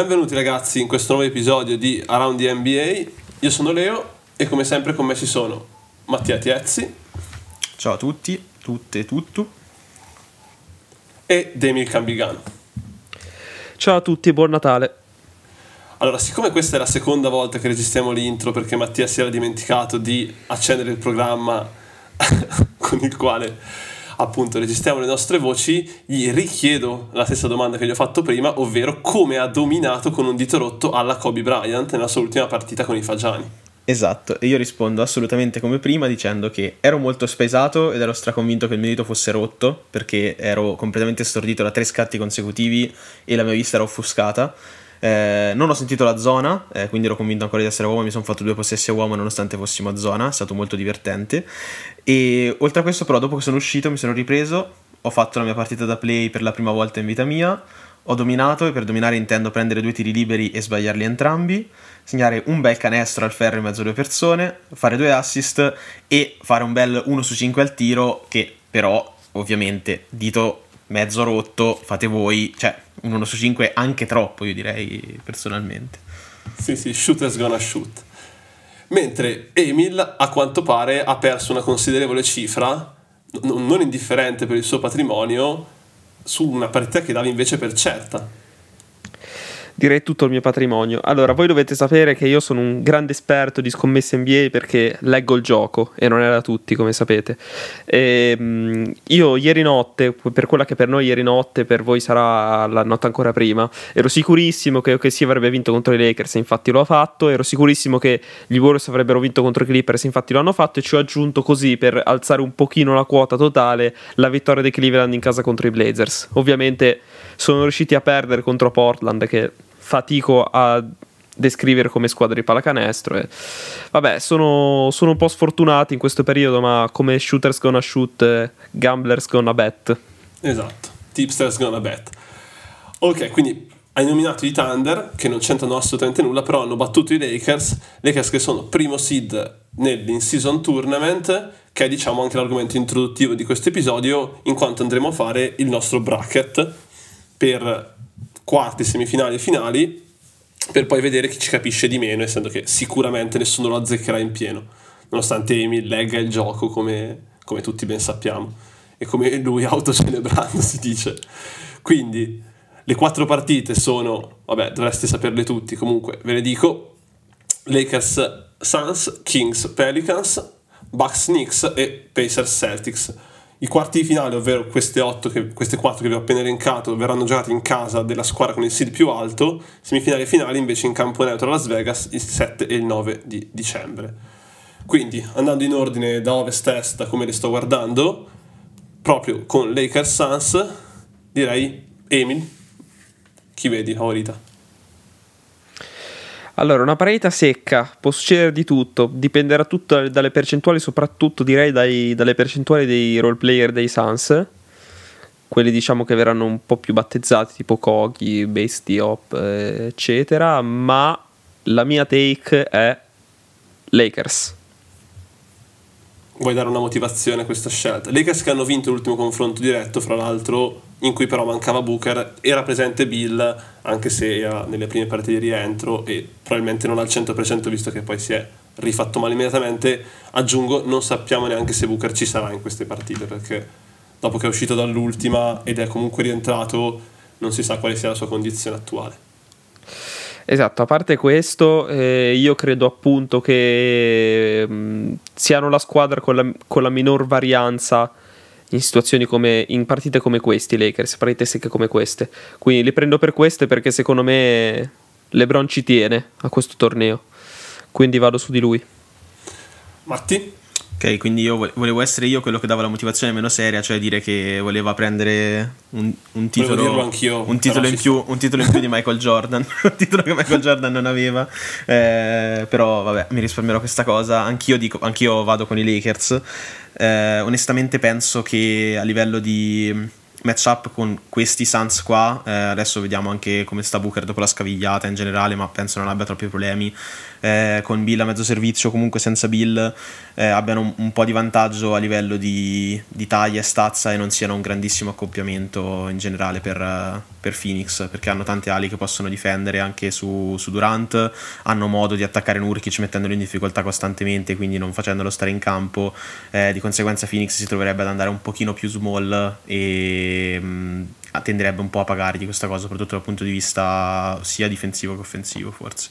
Benvenuti ragazzi in questo nuovo episodio di Around the NBA. Io sono Leo e come sempre con me ci sono Mattia Tiezzi. Ciao a tutti, tutte e tutto. E Demil Cambigano. Ciao a tutti, buon Natale. Allora, siccome questa è la seconda volta che registriamo l'intro perché Mattia si era dimenticato di accendere il programma con il quale appunto registriamo le nostre voci, gli richiedo la stessa domanda che gli ho fatto prima, ovvero come ha dominato con un dito rotto alla Kobe Bryant nella sua ultima partita con i Fagiani. Esatto, e io rispondo assolutamente come prima dicendo che ero molto spesato ed ero straconvinto che il mio dito fosse rotto perché ero completamente stordito da tre scatti consecutivi e la mia vista era offuscata. Eh, non ho sentito la zona, eh, quindi ero convinto ancora di essere uomo. Mi sono fatto due possessi a uomo nonostante fossimo a zona, è stato molto divertente. E oltre a questo, però, dopo che sono uscito, mi sono ripreso. Ho fatto la mia partita da play per la prima volta in vita mia. Ho dominato e per dominare intendo prendere due tiri liberi e sbagliarli entrambi, segnare un bel canestro al ferro in mezzo a due persone, fare due assist e fare un bel 1 su 5 al tiro che però ovviamente dito mezzo rotto fate voi, cioè un 1 su 5 anche troppo io direi personalmente. Sì sì, shooter's gonna shoot. Mentre Emil a quanto pare ha perso una considerevole cifra, n- non indifferente per il suo patrimonio, su una partita che dava invece per certa direi tutto il mio patrimonio. Allora, voi dovete sapere che io sono un grande esperto di scommesse NBA perché leggo il gioco e non è da tutti, come sapete. E, um, io ieri notte, per quella che per noi ieri notte, per voi sarà la notte ancora prima, ero sicurissimo che OKC avrebbe vinto contro i Lakers, infatti lo ha fatto. Ero sicurissimo che gli Warriors avrebbero vinto contro i Clippers, infatti lo hanno fatto. E ci ho aggiunto così per alzare un pochino la quota totale la vittoria dei Cleveland in casa contro i Blazers. Ovviamente sono riusciti a perdere contro Portland che fatico a descrivere come squadra di pallacanestro. E, vabbè, sono, sono, un po' sfortunati in questo periodo, ma come shooters gonna shoot, gamblers gonna bet. Esatto, tipsters gonna bet. Ok, quindi hai nominato i Thunder, che non c'entrano assolutamente nulla, però hanno battuto i Lakers, Lakers che sono primo seed nell'in-season tournament, che è diciamo anche l'argomento introduttivo di questo episodio, in quanto andremo a fare il nostro bracket per quarti, semifinali e finali, per poi vedere chi ci capisce di meno, essendo che sicuramente nessuno lo azzeccherà in pieno, nonostante Amy legga il gioco come, come tutti ben sappiamo, e come lui autocelebrando si dice. Quindi le quattro partite sono, vabbè, dovreste saperle tutti, comunque ve le dico, Lakers Suns, Kings Pelicans, Bucks Knicks e Pacers Celtics i quarti di finale, ovvero queste, che, queste quattro che vi ho appena elencato, verranno giocati in casa della squadra con il seed più alto, semifinali e finali invece in campo neutro a Las Vegas il 7 e il 9 di dicembre. Quindi, andando in ordine da ovest a est, come le sto guardando, proprio con Lakers Suns, direi Emil, chi vedi favorita? Allora, una partita secca, può succedere di tutto, dipenderà tutto dalle percentuali, soprattutto direi dai, dalle percentuali dei role player dei Suns, quelli diciamo che verranno un po' più battezzati, tipo Kogi, Base Hop, eccetera, ma la mia take è Lakers. Vuoi dare una motivazione a questa scelta? Lakers che hanno vinto l'ultimo confronto diretto, fra l'altro in cui però mancava Booker, era presente Bill, anche se era nelle prime partite di rientro e probabilmente non al 100% visto che poi si è rifatto male immediatamente. Aggiungo, non sappiamo neanche se Booker ci sarà in queste partite perché dopo che è uscito dall'ultima ed è comunque rientrato, non si sa quale sia la sua condizione attuale. Esatto, a parte questo, eh, io credo appunto che mh, mm, siano la squadra con la, con la minor varianza in situazioni come in partite come queste, Lakers, partite secche come queste. Quindi li prendo per queste perché secondo me LeBron ci tiene a questo torneo. Quindi vado su di lui. Matti? Ok, quindi io volevo essere io quello che dava la motivazione meno seria, cioè dire che voleva prendere un, un titolo, un titolo, in più, un titolo in più di Michael Jordan, un titolo che Michael Jordan non aveva. Eh, però vabbè, mi risparmierò questa cosa. Anch'io, dico, anch'io vado con i Lakers. Eh, onestamente penso che a livello di matchup con questi Suns qua, eh, adesso vediamo anche come sta Booker dopo la scavigliata in generale, ma penso non abbia troppi problemi. Eh, con Bill a mezzo servizio, comunque senza Bill, eh, abbiano un, un, po' di vantaggio a livello di, di, taglia e stazza e non siano un grandissimo accoppiamento in generale per, per Phoenix, perché hanno tante ali che possono difendere anche su, su Durant, hanno modo di attaccare Nurkic mettendolo in difficoltà costantemente, quindi non facendolo stare in campo, eh, di conseguenza Phoenix si troverebbe ad andare un pochino più small e... Mh, mm, tenderebbe un po' a pagare di questa cosa, soprattutto dal punto di vista sia difensivo che offensivo, forse.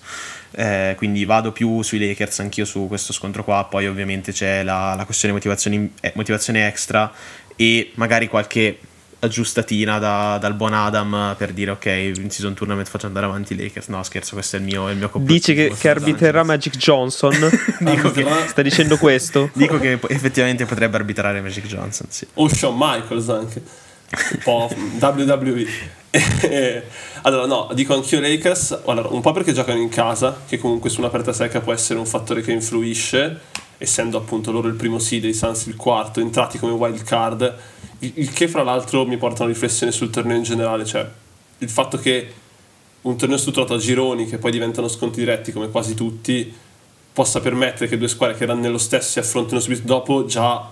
Eh, quindi vado più sui Lakers anch'io su questo scontro qua. Poi, ovviamente, c'è la, la questione motivazione, eh, motivazione extra e magari qualche aggiustatina da, dal buon Adam per dire ok in season tournament faccio andare avanti i Lakers no scherzo questo è il mio, il mio dice che, che arbitrerà Magic Johnson dico che, sta dicendo questo dico che effettivamente potrebbe arbitrare Magic Johnson sì. o Shawn Michaels anche un po' WWE. allora, no, dico anch'io Lakers. Allora, un po' perché giocano in casa, che comunque su una partita secca può essere un fattore che influisce, essendo appunto loro il primo seed e i Suns il quarto, entrati come wild card. Il che, fra l'altro, mi porta a una riflessione sul torneo in generale, cioè il fatto che un torneo strutturato a gironi, che poi diventano sconti diretti come quasi tutti, possa permettere che due squadre che erano nello stesso si affrontino subito dopo, già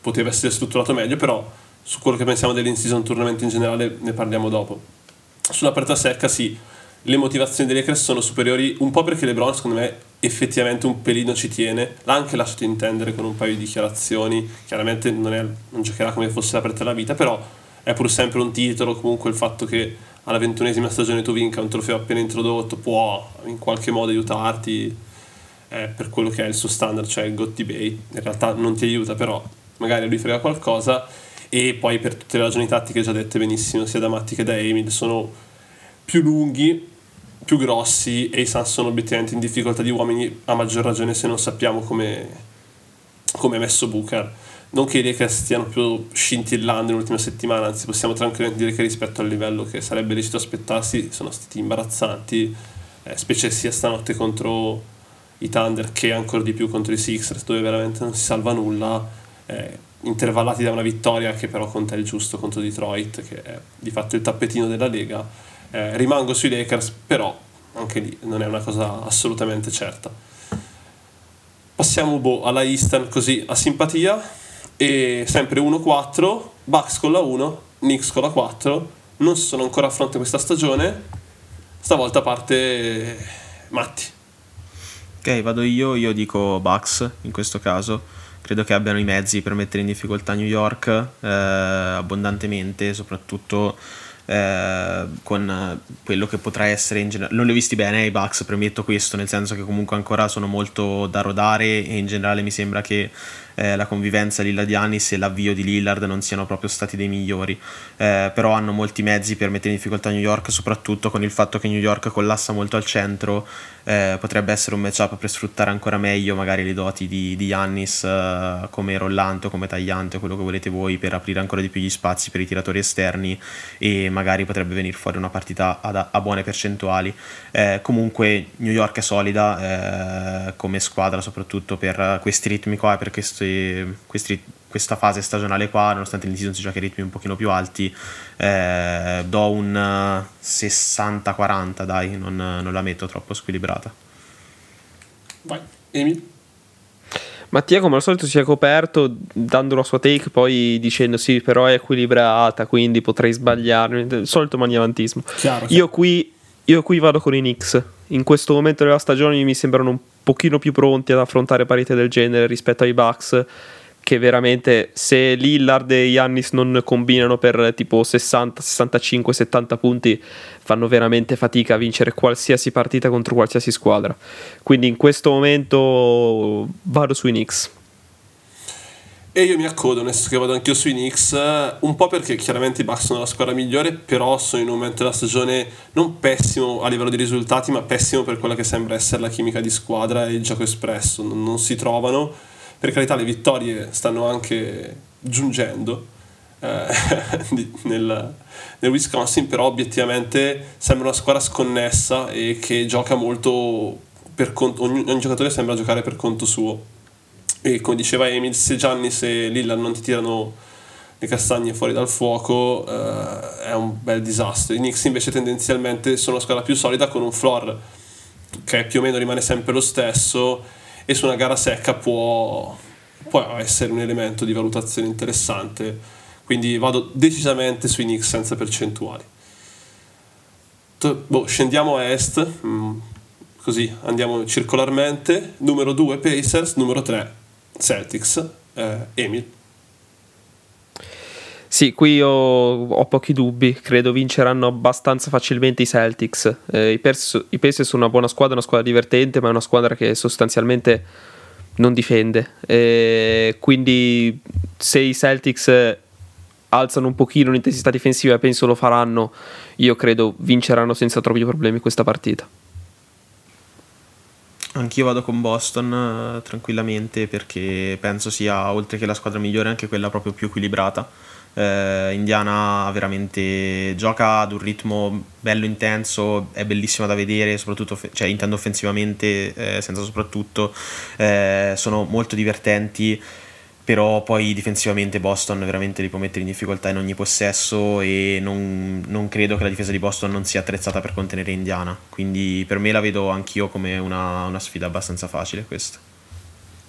poteva essere strutturato meglio, però su quello che pensiamo dell'in-season tournament in generale ne parliamo dopo. Sulla partita secca sì, le motivazioni dei Lakers sono superiori un po' perché LeBron secondo me effettivamente un pelino ci tiene, l'ha anche lasciato intendere con un paio di dichiarazioni, chiaramente non, è, non giocherà come fosse la partita della vita, però è pur sempre un titolo, comunque il fatto che alla ventunesima stagione tu vinca un trofeo appena introdotto può in qualche modo aiutarti. Eh, per quello che è il suo standard, cioè il Gotti Bay, in realtà non ti aiuta però magari lui frega qualcosa e poi per tutte le ragioni tattiche già dette benissimo sia da Matti che da Emil sono più lunghi più grossi e i Suns sono obiettivamente in difficoltà di uomini a maggior ragione se non sappiamo come, come è messo Booker. Non che i Lakers stiano più scintillando nell'ultima settimana anzi possiamo tranquillamente dire che rispetto al livello che sarebbe lecito aspettarsi sono stati imbarazzanti eh, specie sia stanotte contro i Thunder che ancora di più contro i Sixers dove veramente non si salva nulla eh, intervallati da una vittoria che però conta il giusto contro Detroit, che è di fatto il tappetino della Lega. Eh, rimango sui Lakers, però anche lì non è una cosa assolutamente certa. Passiamo boh, alla Eastern così a simpatia e sempre 1-4, Bucks con la 1, Knicks con la 4, non si sono ancora a fronte questa stagione, stavolta parte Matti. Ok, vado io, io dico Bucks in questo caso credo che abbiano i mezzi per mettere in difficoltà New York eh, abbondantemente, soprattutto eh, con quello che potrà essere in generale. Non li ho visti bene i Bucks, premetto questo, nel senso che comunque ancora sono molto da rodare e in generale mi sembra che eh, la convivenza Lillard-Giannis e l'avvio di Lillard non siano proprio stati dei migliori, eh, però hanno molti mezzi per mettere in difficoltà New York, soprattutto con il fatto che New York collassa molto al centro, eh, potrebbe essere un matchup per sfruttare ancora meglio magari le doti di, di eh, come rollante come tagliante o quello che volete voi per aprire ancora di più gli spazi per i tiratori esterni e magari potrebbe venire fuori una partita ad, a buone percentuali. Eh, comunque New York è solida eh, come squadra soprattutto per questi ritmi qua e per questi questi, questa fase stagionale qua, nonostante in season si giochi a ritmi un pochino più alti, eh, do un 60-40, dai, non, non, la metto troppo squilibrata. Vai, Emil. Mattia come al solito si è coperto dando la sua take poi dicendo sì però è equilibrata quindi potrei sbagliarmi il solito maniavantismo chiaro, chiaro. Io, qui, io qui vado con i Knicks in questo momento della stagione mi sembrano un pochino più pronti ad affrontare partite del genere rispetto ai Bucks che veramente se Lillard e Yannis non combinano per tipo 60, 65, 70 punti fanno veramente fatica a vincere qualsiasi partita contro qualsiasi squadra. Quindi in questo momento vado sui Knicks. E io mi accodo, nel senso che vado anch'io sui Knicks, un po' perché chiaramente i Bucks sono la squadra migliore, però sono in un momento della stagione non pessimo a livello di risultati, ma pessimo per quella che sembra essere la chimica di squadra e il gioco espresso. Non, non si trovano. Per carità le vittorie stanno anche giungendo eh, nel, nel Wisconsin, però obiettivamente sembra una squadra sconnessa e che gioca molto per conto, ogni, ogni giocatore sembra giocare per conto suo e come diceva Emil, se Gianni e Lillard non ti tirano le castagne fuori dal fuoco eh, è un bel disastro. I Knicks invece tendenzialmente sono la squadra più solida con un floor che più o meno rimane sempre lo stesso e su una gara secca può, può essere un elemento di valutazione interessante. Quindi vado decisamente sui Knicks senza percentuali. Boh, scendiamo a est, mm, così andiamo circolarmente. Numero 2 Pacers, numero 3 Celtics. Eh, Emil. Sì, qui io ho pochi dubbi, credo vinceranno abbastanza facilmente i Celtics. Eh, i, Pers- I Pacers sono una buona squadra, una squadra divertente, ma è una squadra che sostanzialmente non difende. Eh, quindi se i Celtics alzano un pochino l'intensità difensiva, penso lo faranno, io credo vinceranno senza troppi problemi questa partita. Anch'io vado con Boston eh, tranquillamente perché penso sia, oltre che la squadra migliore, anche quella proprio più equilibrata. Eh, Indiana veramente gioca ad un ritmo bello intenso, è bellissima da vedere, soprattutto cioè, intendo offensivamente, eh, senza soprattutto, eh, sono molto divertenti però poi difensivamente Boston veramente li può mettere in difficoltà in ogni possesso e non, non, credo che la difesa di Boston non sia attrezzata per contenere Indiana, quindi per me la vedo anch'io come una, una sfida abbastanza facile questa.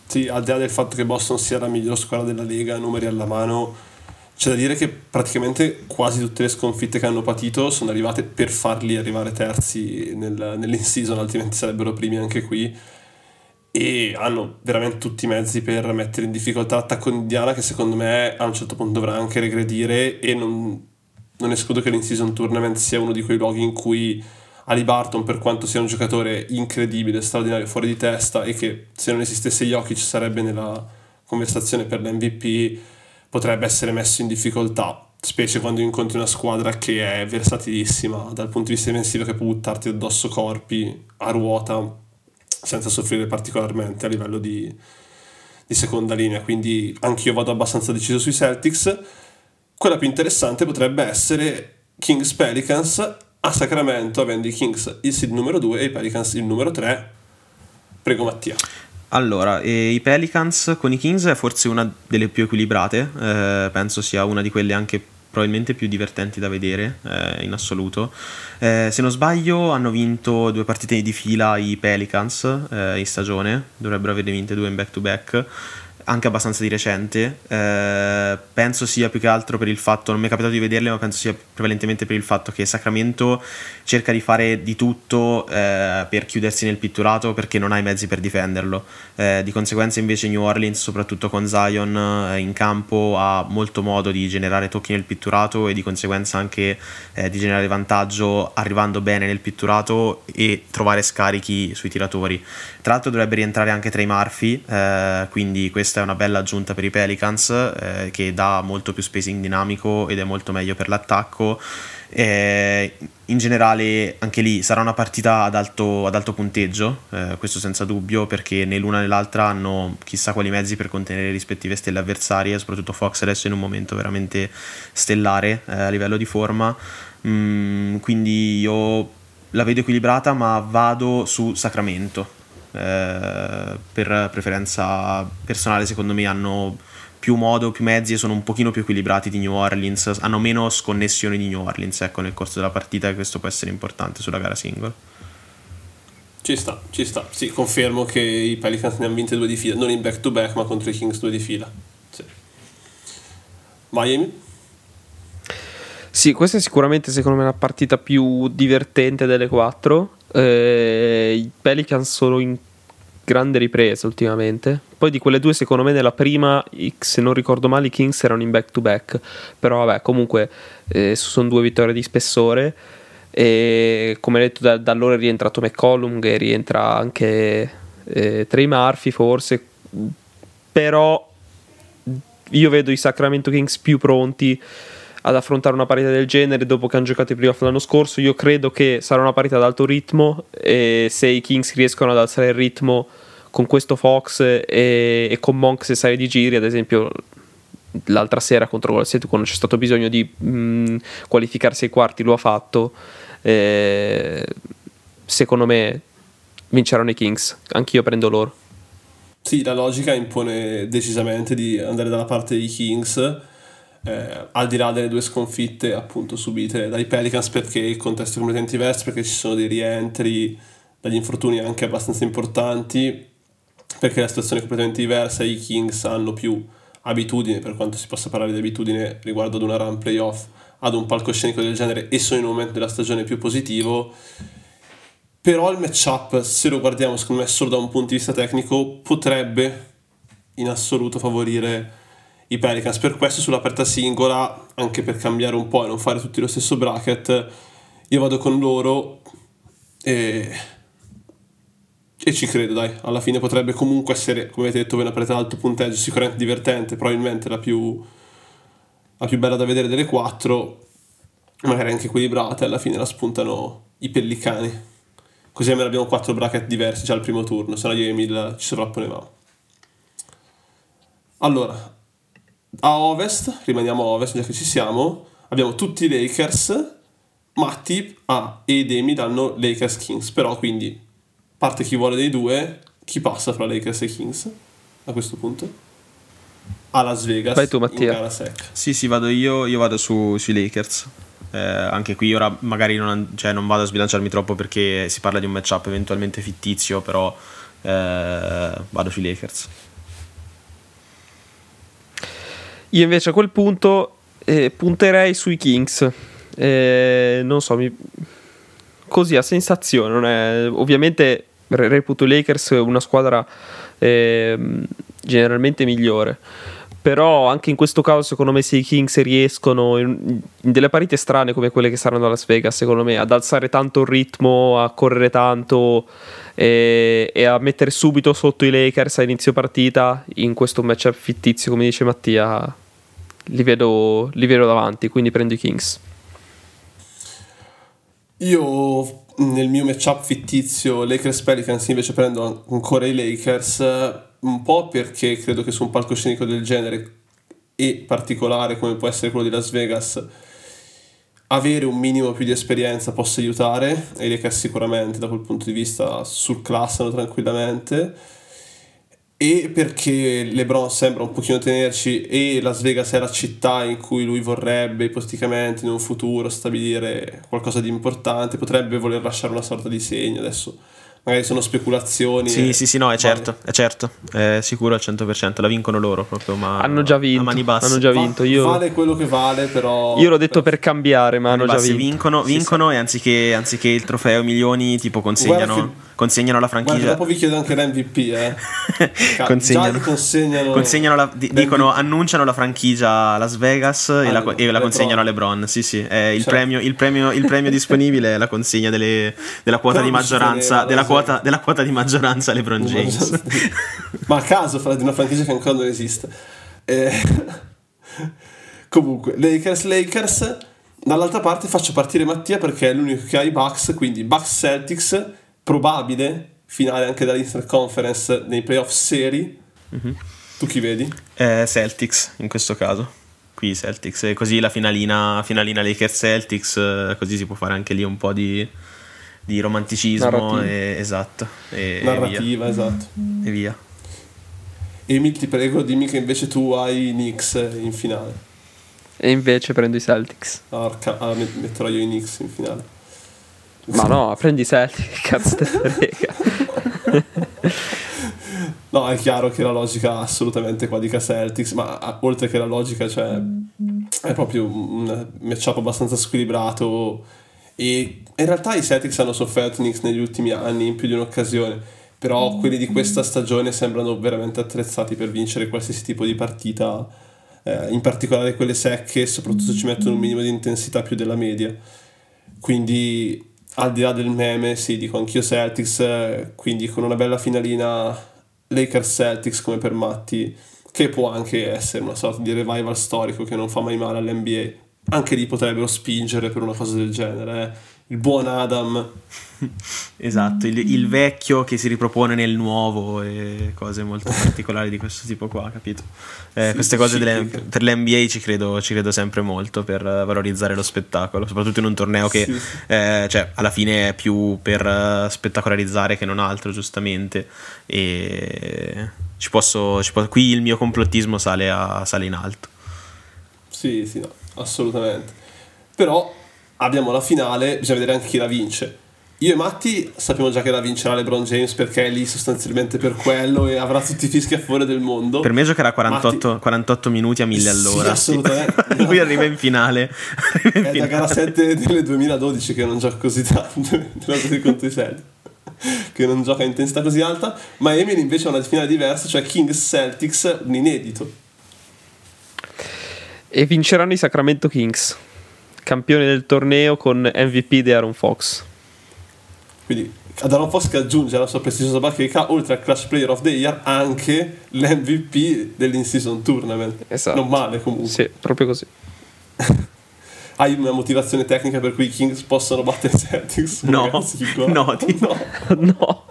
Sì, al di là del fatto che Boston sia la miglior squadra della Lega, numeri alla mano, c'è da dire che praticamente quasi tutte le sconfitte che hanno patito sono arrivate per farli arrivare terzi nel, nell'in-season, altrimenti sarebbero primi anche qui. E hanno veramente tutti i mezzi per mettere in difficoltà l'attacco indiana, che secondo me a un certo punto dovrà anche regredire. E non, non escludo che l'in-season tournament sia uno di quei luoghi in cui Ali Barton, per quanto sia un giocatore incredibile, straordinario, fuori di testa, e che se non esistesse Jokic sarebbe nella conversazione per l'MVP potrebbe essere messo in difficoltà, specie quando incontri una squadra che è versatilissima dal punto di vista difensivo che può buttarti addosso corpi a ruota senza soffrire particolarmente a livello di, di seconda linea. Quindi anch'io vado abbastanza deciso sui Celtics. Quella più interessante potrebbe essere Kings Pelicans a Sacramento, avendo i Kings il seed numero 2 e i Pelicans il numero 3. Prego Mattia. Allora, eh, i Pelicans con i Kings è forse una delle più equilibrate, eh, penso sia una di quelle anche probabilmente più divertenti da vedere eh, in assoluto. Eh, se non sbaglio hanno vinto due partite di fila i Pelicans eh, in stagione, dovrebbero averne vinte due in back to back anche abbastanza di recente. Eh, penso sia più che altro per il fatto, non mi è capitato di vederle, ma penso sia prevalentemente per il fatto che Sacramento cerca di fare di tutto eh, per chiudersi nel pitturato perché non ha i mezzi per difenderlo. Eh, di conseguenza, invece, New Orleans, soprattutto con Zion eh, in campo, ha molto modo di generare tocchi nel pitturato e di conseguenza anche eh, di generare vantaggio arrivando bene nel pitturato e trovare scarichi sui tiratori. Tra l'altro, dovrebbe rientrare anche Trey Murphy, eh, quindi questa è una bella aggiunta per i Pelicans eh, che dà molto più spacing dinamico ed è molto meglio per l'attacco. Eh, in generale anche lì sarà una partita ad alto, ad alto punteggio, eh, questo senza dubbio, perché né l'una né l'altra hanno chissà quali mezzi per contenere le rispettive stelle avversarie, soprattutto Fox adesso in un momento veramente stellare eh, a livello di forma, mm, quindi io la vedo equilibrata ma vado su Sacramento eh, per preferenza personale secondo me hanno più modo, più mezzi e sono un pochino più equilibrati di New Orleans, hanno meno sconnessioni di New Orleans ecco, nel corso della partita e questo può essere importante sulla gara single. Ci sta, ci sta. Sì, confermo che i Pelicans ne hanno vinte due di fila, non in back to back ma contro i Kings due di fila. Sì. Miami? Sì, questa è sicuramente secondo me la partita più divertente delle quattro. Eh, I Pelicans sono in grande ripresa ultimamente. Poi di quelle due, secondo me, nella prima, se non ricordo male, i Kings erano in back to back. Però vabbè, comunque eh, sono due vittorie di spessore. E come detto, da, da allora è rientrato McCollum, che rientra anche eh, Trey Murphy, forse. Però io vedo i Sacramento Kings più pronti ad affrontare una partita del genere dopo che hanno giocato i playoff l'anno scorso. Io credo che sarà una partita ad alto ritmo e se i Kings riescono ad alzare il ritmo con questo Fox e, e con Monk e sai di giri, ad esempio l'altra sera contro Golset quando c'è stato bisogno di mh, qualificarsi ai quarti lo ha fatto. Eh, secondo me vinceranno i Kings, anch'io prendo loro. Sì, la logica impone decisamente di andare dalla parte dei Kings eh, al di là delle due sconfitte appunto subite dai Pelicans perché il contesto è completamente diverso, perché ci sono dei rientri dagli infortuni anche abbastanza importanti, perché la situazione è completamente diversa, i Kings hanno più abitudine, per quanto si possa parlare di abitudine riguardo ad una run playoff, ad un palcoscenico del genere e sono in un momento della stagione più positivo. Però il matchup, se lo guardiamo secondo me solo da un punto di vista tecnico, potrebbe in assoluto favorire i Pelicans. Per questo sull'aperta singola, anche per cambiare un po' e non fare tutti lo stesso bracket, io vado con loro e, e ci credo, dai. Alla fine potrebbe comunque essere, come avete detto, una partita ad alto punteggio, sicuramente divertente, probabilmente la più, la più bella da vedere delle quattro, magari anche equilibrata, e alla fine la spuntano i pellicani. Così almeno abbiamo quattro bracket diversi già al primo turno, se no io e Emil ci sovrapponevamo. Allora, a ovest, rimaniamo a ovest già che ci siamo, abbiamo tutti i Lakers, Matti A ed Emi danno Lakers Kings, però quindi parte chi vuole dei due, chi passa fra Lakers e Kings a questo punto? A Las Vegas. Vai tu Mattia. Sì, sì, vado io, io vado su, sui Lakers. Eh, anche qui ora magari non, cioè, non, vado a sbilanciarmi troppo perché si parla di un matchup eventualmente fittizio, però eh, vado sui Lakers. Io invece a quel punto eh, punterei sui Kings. Eh, non so, mi... così a sensazione. È... Ovviamente reputo i Lakers una squadra eh, generalmente migliore. Però anche in questo caso, secondo me, se i Kings riescono in, in, delle partite strane come quelle che saranno a Las Vegas, secondo me, ad alzare tanto il ritmo, a correre tanto e, e a mettere subito sotto i Lakers a inizio partita, in questo matchup fittizio, come dice Mattia, li vedo, li vedo davanti, quindi prendo i Kings. Io nel mio matchup fittizio Lakers Pelicans invece prendo ancora i Lakers un po' perché credo che su un palcoscenico del genere e particolare come può essere quello di Las Vegas avere un minimo più di esperienza possa aiutare e i Lakers sicuramente da quel punto di vista surclassano tranquillamente e perché LeBron sembra un pochino tenerci e Las Vegas è la città in cui lui vorrebbe ipoteticamente in un futuro stabilire qualcosa di importante, potrebbe voler lasciare una sorta di segno. Adesso magari sono speculazioni. Sì, sì, sì, no, è certo, è certo, è sicuro al 100%, la vincono loro proprio, ma hanno già vinto, a mani basse. Hanno già vinto. Io... Vale quello che vale, però... Io l'ho detto per cambiare, ma hanno già vinto. Vincono, vincono sì, e anziché, anziché, il trofeo milioni, tipo consegnano, consegnano la franchigia. Guarda, dopo vi chiedo anche l'MVP, eh. consegnano, consegnano, consegnano la, di, dicono, annunciano la franchigia a Las Vegas ah, e, la, e la consegnano a LeBron. Sì, sì, è il, cioè. premio, il, premio, il premio disponibile è la consegna delle, della quota di maggioranza, della quota, della quota di maggioranza LeBron James. Ma a caso fra di una franchigia che ancora non esiste. Eh, comunque, Lakers Lakers. Dall'altra parte faccio partire Mattia perché è l'unico che ha i Bucks, quindi Bucks Celtics, probabile finale anche dall'Inter Conference nei playoff seri. Mm-hmm. Tu chi vedi? Eh, Celtics in questo caso. Qui Celtics, e così la finalina, finalina Lakers Celtics, eh, così si può fare anche lì un po' di di romanticismo e, esatto e, narrativa e esatto. E via. Emil ti prego dimmi che invece tu hai i Knicks in finale. E invece prendo i Celtics. Arca- ah, metterò io i Knicks in finale. Ma no prendi i Celtics cazzo te frega. No è chiaro che la logica assolutamente qua dica Celtics ma ah, oltre che la logica cioè è proprio un matchup abbastanza squilibrato e in realtà i Celtics hanno sofferto Knicks negli ultimi anni in più di un'occasione, però quelli di questa stagione sembrano veramente attrezzati per vincere qualsiasi tipo di partita, eh, in particolare quelle secche, soprattutto se ci mettono un minimo di intensità più della media. Quindi al di là del meme, sì, dico anch'io Celtics, eh, quindi con una bella finalina Lakers Celtics come per Matti, che può anche essere una sorta di revival storico che non fa mai male all'NBA anche lì potrebbero spingere per una cosa del genere. Eh. Il buon Adam. esatto, il, il, vecchio che si ripropone nel nuovo e cose molto particolari di questo tipo qua, capito? Eh, sì, queste cose delle, per l'NBA ci credo, ci credo, sempre molto per valorizzare lo spettacolo, soprattutto in un torneo che sì, sì. Eh, cioè, alla fine è più per spettacolarizzare che non altro, giustamente. E ci posso, ci posso, qui il mio complottismo sale, a, sale in alto. Sì, sì, no assolutamente. Però abbiamo la finale, bisogna vedere anche chi la vince. io e Matti sappiamo già che la vincerà LeBron James perché è lì sostanzialmente per quello e avrà tutti i fischi a fuori del mondo. Per me giocherà 48, Matti... 48 minuti a 1000 all'ora. Sì, assolutamente. Lui arriva in finale. Arriva in è finale. da gara 7 del 2012 che non gioca così tanto contro i Celtics che non gioca a intensità così alta. Miami invece ha una finale diversa, cioè Kings Celtics, un inedito. E vinceranno i Sacramento Kings, campioni del torneo con MVP di Aaron Fox. Quindi ad Aaron Fox che aggiunge alla sua prestigiosa bacheca, oltre al Clash Player of the Year, anche l'MVP dell'in-season tournament. Esatto. Non male comunque. Sì, proprio così. Hai una motivazione tecnica per cui i Kings possono battere i Celtics? No, no, no.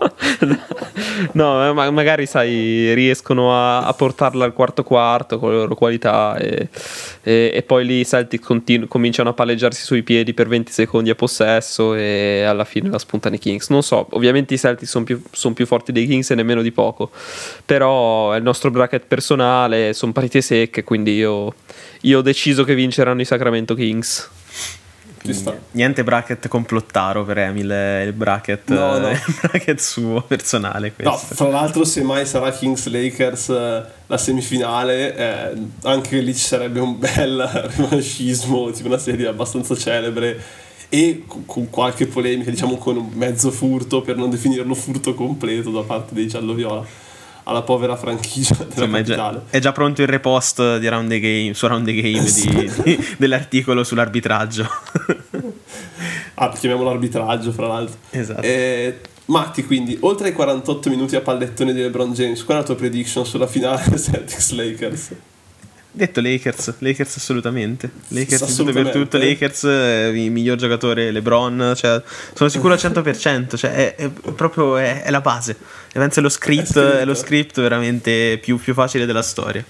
no. no, ma magari sai, riescono a, a, portarla al quarto quarto con le loro qualità e, e, e poi lì i Celtics continu- cominciano a palleggiarsi sui piedi per 20 secondi a possesso e alla fine la spuntano i Kings. Non so, ovviamente i Celtics sono più, son più forti dei Kings e nemmeno di poco, però è il nostro bracket personale, sono partite secche, quindi io, io ho deciso che vinceranno i Sacramento Kings. Niente bracket complottaro per Emil, il bracket, no, no. il bracket suo personale. Questo. No, fra l'altro, se mai sarà Kings Lakers eh, la semifinale, eh, anche lì ci sarebbe un bel revanchismo, tipo una serie abbastanza celebre e con qualche polemica, diciamo con un mezzo furto, per non definirlo furto completo da parte dei giallo-viola alla povera franchigia della Insomma, è, già, è già, pronto il repost di Round the Game, su Round the Game di, di, dell'articolo sull'arbitraggio. ah, chiamiamolo arbitraggio, fra l'altro. Esatto. Eh, Matti, quindi, oltre ai 48 minuti a pallettone di LeBron James, qual è la tua prediction sulla finale Celtics-Lakers? Detto Lakers, Lakers assolutamente. Lakers assolutamente. per tutto, Lakers, eh, il miglior giocatore LeBron, cioè, sono sicuro al 100%, cioè, è, è proprio è, è, la base. E penso è lo script, è, lo script veramente più, più, facile della storia.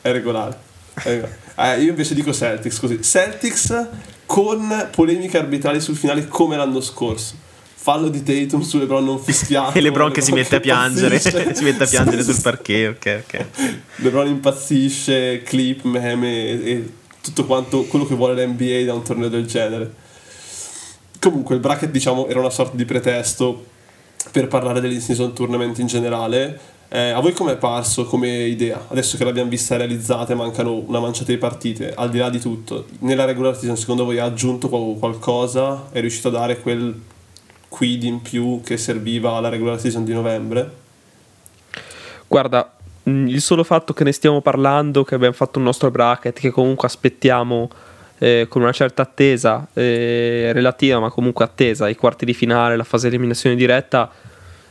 È regolare. regolare. Eh, io invece dico Celtics così. Celtics con polemiche arbitrali sul finale come l'anno scorso fallo di Tatum su LeBron non fischiato e LeBron che si mette a piangere. si mette a piangere sul parquet ok ok. LeBron impazzisce clip meme e tutto quanto quello che vuole l'NBA da un torneo del genere. Comunque il bracket diciamo era una sorta di pretesto per parlare dell'in-season tournament in generale. Eh, a voi come è parso come idea? Adesso che l'abbiamo vista realizzata e mancano una manciata di partite, al di là di tutto, nella regular season secondo voi ha aggiunto qualcosa? È riuscito a dare quel quid in più che serviva alla regular season di novembre? Guarda, mm, il solo fatto che ne stiamo parlando, che abbiamo fatto un nostro bracket, che comunque aspettiamo eh, con una certa attesa eh, relativa, ma comunque attesa, ai quarti di finale, la fase di eliminazione diretta,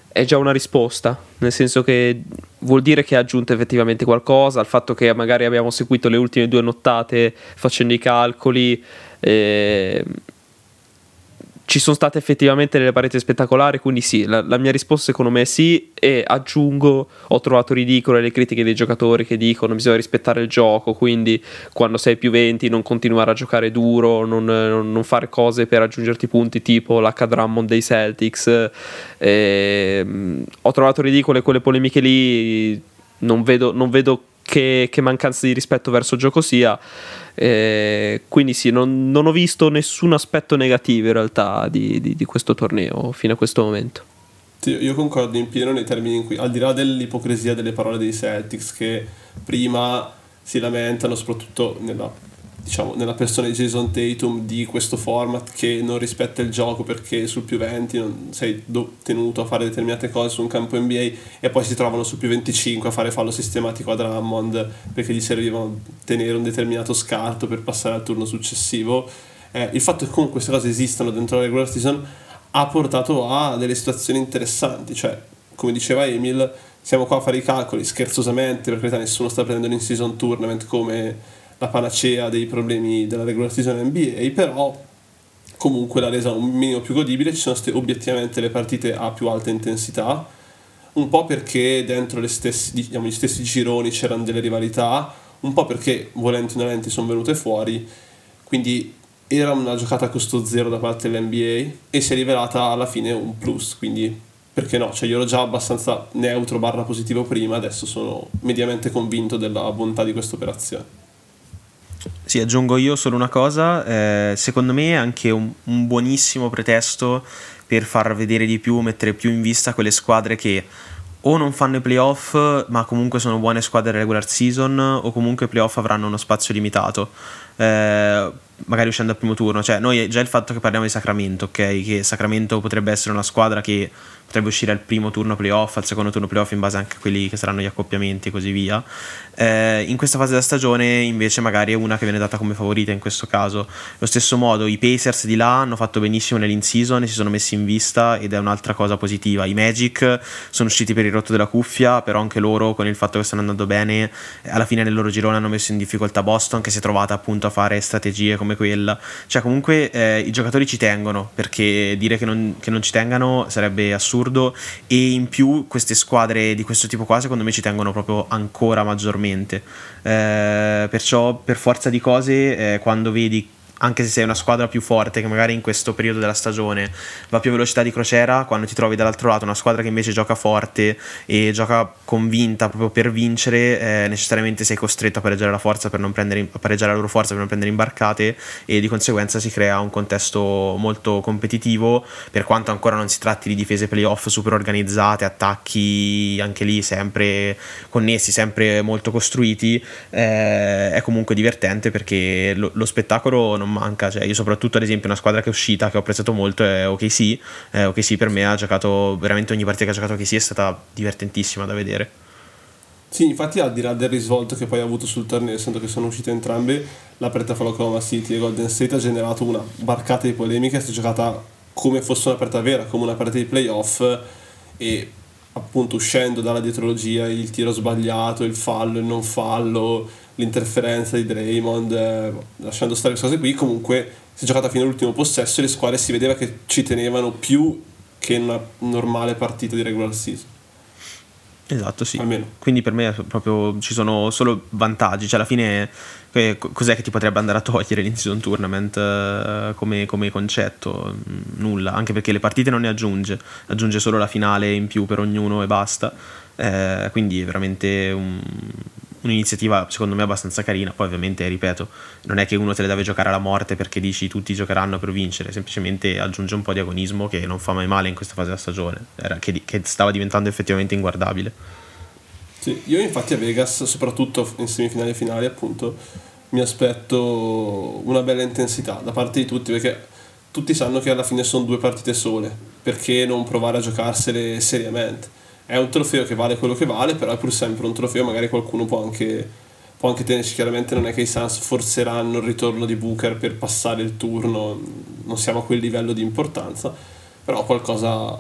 è già una risposta, nel senso che vuol dire che ha aggiunto effettivamente qualcosa, al fatto che magari abbiamo seguito le ultime due nottate facendo i calcoli. Eh, ci sono state effettivamente delle pareti spettacolari, quindi sì, la, la, mia risposta secondo me è sì e aggiungo, ho trovato ridicole le critiche dei giocatori che dicono bisogna rispettare il gioco, quindi quando sei più 20 non continuare a giocare duro, non, non fare cose per aggiungerti punti tipo l'H Drummond dei Celtics. Eh, ho trovato ridicole quelle polemiche lì, non vedo, non vedo che, che mancanza di rispetto verso il gioco sia. Eh, quindi sì, non, non, ho visto nessun aspetto negativo in realtà di, di, di questo torneo fino a questo momento. Sì, io concordo in pieno nei termini in cui, al di là dell'ipocrisia delle parole dei Celtics, che prima si lamentano, soprattutto nella diciamo, nella persona di Jason Tatum di questo format che non rispetta il gioco perché sul più 20 non sei tenuto a fare determinate cose su un campo NBA e poi si trovano sul più 25 a fare fallo sistematico a Drummond perché gli serviva tenere un determinato scarto per passare al turno successivo. Eh, il fatto che comunque queste cose esistano dentro la regular season ha portato a delle situazioni interessanti, cioè come diceva Emil siamo qua a fare i calcoli scherzosamente, per carità nessuno sta prendendo in season tournament come la panacea dei problemi della regular season NBA, però comunque l'ha resa un minimo più godibile, ci sono state obiettivamente le partite a più alta intensità, un po' perché dentro stessi, diciamo, gli stessi gironi c'erano delle rivalità, un po' perché volenti o nolenti sono venute fuori, quindi era una giocata a costo zero da parte dell'NBA e si è rivelata alla fine un plus, quindi perché no, cioè io ero già abbastanza neutro barra positivo prima, adesso sono mediamente convinto della bontà di questa operazione. Sì, aggiungo io solo una cosa, eh, secondo me è anche un, un, buonissimo pretesto per far vedere di più, mettere più in vista quelle squadre che o non fanno i playoff, ma comunque sono buone squadre regular season, o comunque i playoff avranno uno spazio limitato. Eh, magari uscendo al primo turno, cioè noi già il fatto che parliamo di Sacramento, ok? Che Sacramento potrebbe essere una squadra che potrebbe uscire al primo turno playoff, al secondo turno playoff in base anche a quelli che saranno gli accoppiamenti e così via. Eh, in questa fase della stagione invece magari è una che viene data come favorita in questo caso. Allo stesso modo i Pacers di là hanno fatto benissimo nell'in-season e si sono messi in vista ed è un'altra cosa positiva. I Magic sono usciti per il rotto della cuffia, però anche loro con il fatto che stanno andando bene, alla fine nel loro girone hanno messo in difficoltà Boston che si è trovata appunto a fare strategie come quella. Cioè comunque eh, i giocatori ci tengono perché dire che non, che non ci tengano sarebbe assurdo e in più queste squadre di questo tipo qua secondo me ci tengono proprio ancora maggiormente. Eh, perciò per forza di cose eh, quando vedi anche se sei una squadra più forte che magari in questo periodo della stagione va più a velocità di crociera, quando ti trovi dall'altro lato una squadra che invece gioca forte e gioca convinta proprio per vincere, eh, necessariamente sei costretto a pareggiare la forza per non prendere a pareggiare la loro forza per non prendere imbarcate e di conseguenza si crea un contesto molto competitivo, per quanto ancora non si tratti di difese playoff super organizzate, attacchi anche lì sempre connessi, sempre molto costruiti, eh, è comunque divertente perché lo, lo spettacolo non non manca. Cioè, io soprattutto ad esempio una squadra che è uscita, che ho apprezzato molto è OKC. Eh, OKC per me ha giocato veramente ogni partita che ha giocato OKC è stata divertentissima da vedere. Sì, infatti al di là del risvolto che poi ha avuto sul torneo, essendo che sono uscite entrambe, la partita fra Oklahoma City e Golden State ha generato una barcata di polemiche, è stata giocata come fosse una partita vera, come una partita di playoff e appunto uscendo dalla dietrologia, il tiro sbagliato, il fallo, il non fallo, l'interferenza di Draymond, eh, lasciando stare queste cose qui, comunque si è giocata fino all'ultimo possesso e le squadre si vedeva che ci tenevano più che in una normale partita di regular season. Esatto, sì. Almeno. Quindi per me proprio ci sono solo vantaggi. Cioè, alla fine, cos'è che ti potrebbe andare a togliere l'in-season tournament eh, come, come, concetto? Nulla. Anche perché le partite non ne aggiunge, aggiunge solo la finale in più per ognuno e basta. Eh, quindi è veramente un, un'iniziativa secondo me abbastanza carina. Poi, ovviamente, ripeto, non è che uno te le deve giocare alla morte perché dici tutti giocheranno per vincere, semplicemente aggiunge un po' di agonismo che non fa mai male in questa fase della stagione, Era, che, che stava diventando effettivamente inguardabile. Sì, io infatti a Vegas, soprattutto in semifinali e finali, appunto, mi aspetto una bella intensità da parte di tutti perché tutti sanno che alla fine sono due partite sole, perché non provare a giocarsele seriamente? È un trofeo che vale quello che vale, però è pur sempre un trofeo, magari qualcuno può anche, può anche tenerci, chiaramente non è che i Suns forzeranno il ritorno di Booker per passare il turno, non siamo a quel livello di importanza, però qualcosa,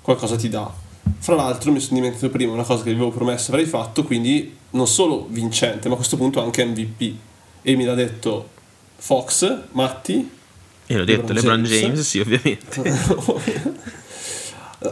qualcosa ti dà. Fra l'altro mi sono dimenticato prima una cosa che vi avevo promesso avrei fatto, quindi non solo vincente, ma a questo punto anche MVP. E mi l'ha detto Fox, Matti. E l'ho detto LeBron James, James sì, ovviamente.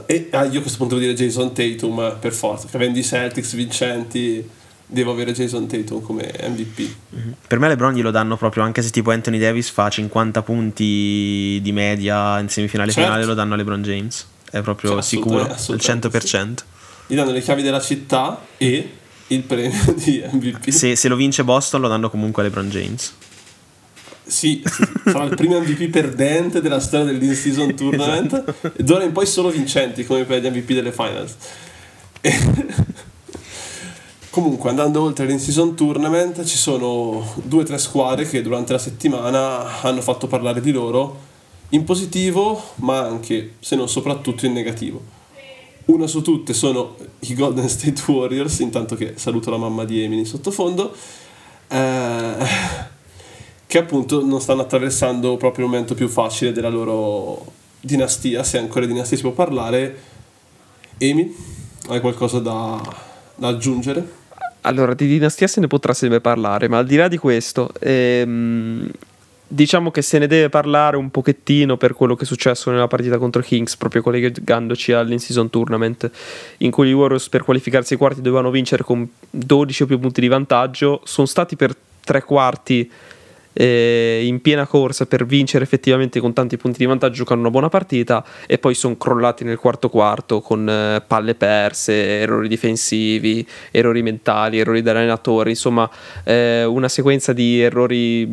E ah, io a questo punto devo dire Jason Tatum per forza, che avendo i Celtics vincenti devo avere Jason Tatum come MVP. Mm-hmm. Per me LeBron glielo danno proprio anche se tipo Anthony Davis fa 50 punti di media in semifinale certo. finale lo danno a LeBron James. È proprio cioè, sicuro, al 100%. Sì. Gli danno le chiavi della città e il premio di MVP. Se, se lo vince Boston lo danno comunque a LeBron James. Sì, sì, sarà il primo MVP perdente della storia dell'in-season tournament esatto. e d'ora in poi solo vincenti come per gli MVP delle finals. E Comunque, andando oltre l'in-season tournament, ci sono due o tre squadre che durante la settimana hanno fatto parlare di loro in positivo, ma anche, se non soprattutto, in negativo. Una su tutte sono i Golden State Warriors, intanto che saluto la mamma di Emily sottofondo. Eh che appunto non stanno attraversando proprio il momento più facile della loro dinastia, se ancora di dinastia si può parlare. Amy, hai qualcosa da, da aggiungere? Allora, di dinastia se ne potrà sempre parlare, ma al di là di questo, ehm, diciamo che se ne deve parlare un pochettino per quello che è successo nella partita contro Kings, proprio collegandoci all'in-season tournament, in cui i Warriors per qualificarsi ai quarti dovevano vincere con 12 o più punti di vantaggio, sono stati per tre quarti eh, in piena corsa per vincere effettivamente con tanti punti di vantaggio, giocano una buona partita e poi sono crollati nel quarto quarto con eh, palle perse, errori difensivi, errori mentali, errori dell'allenatore, insomma eh, una sequenza di errori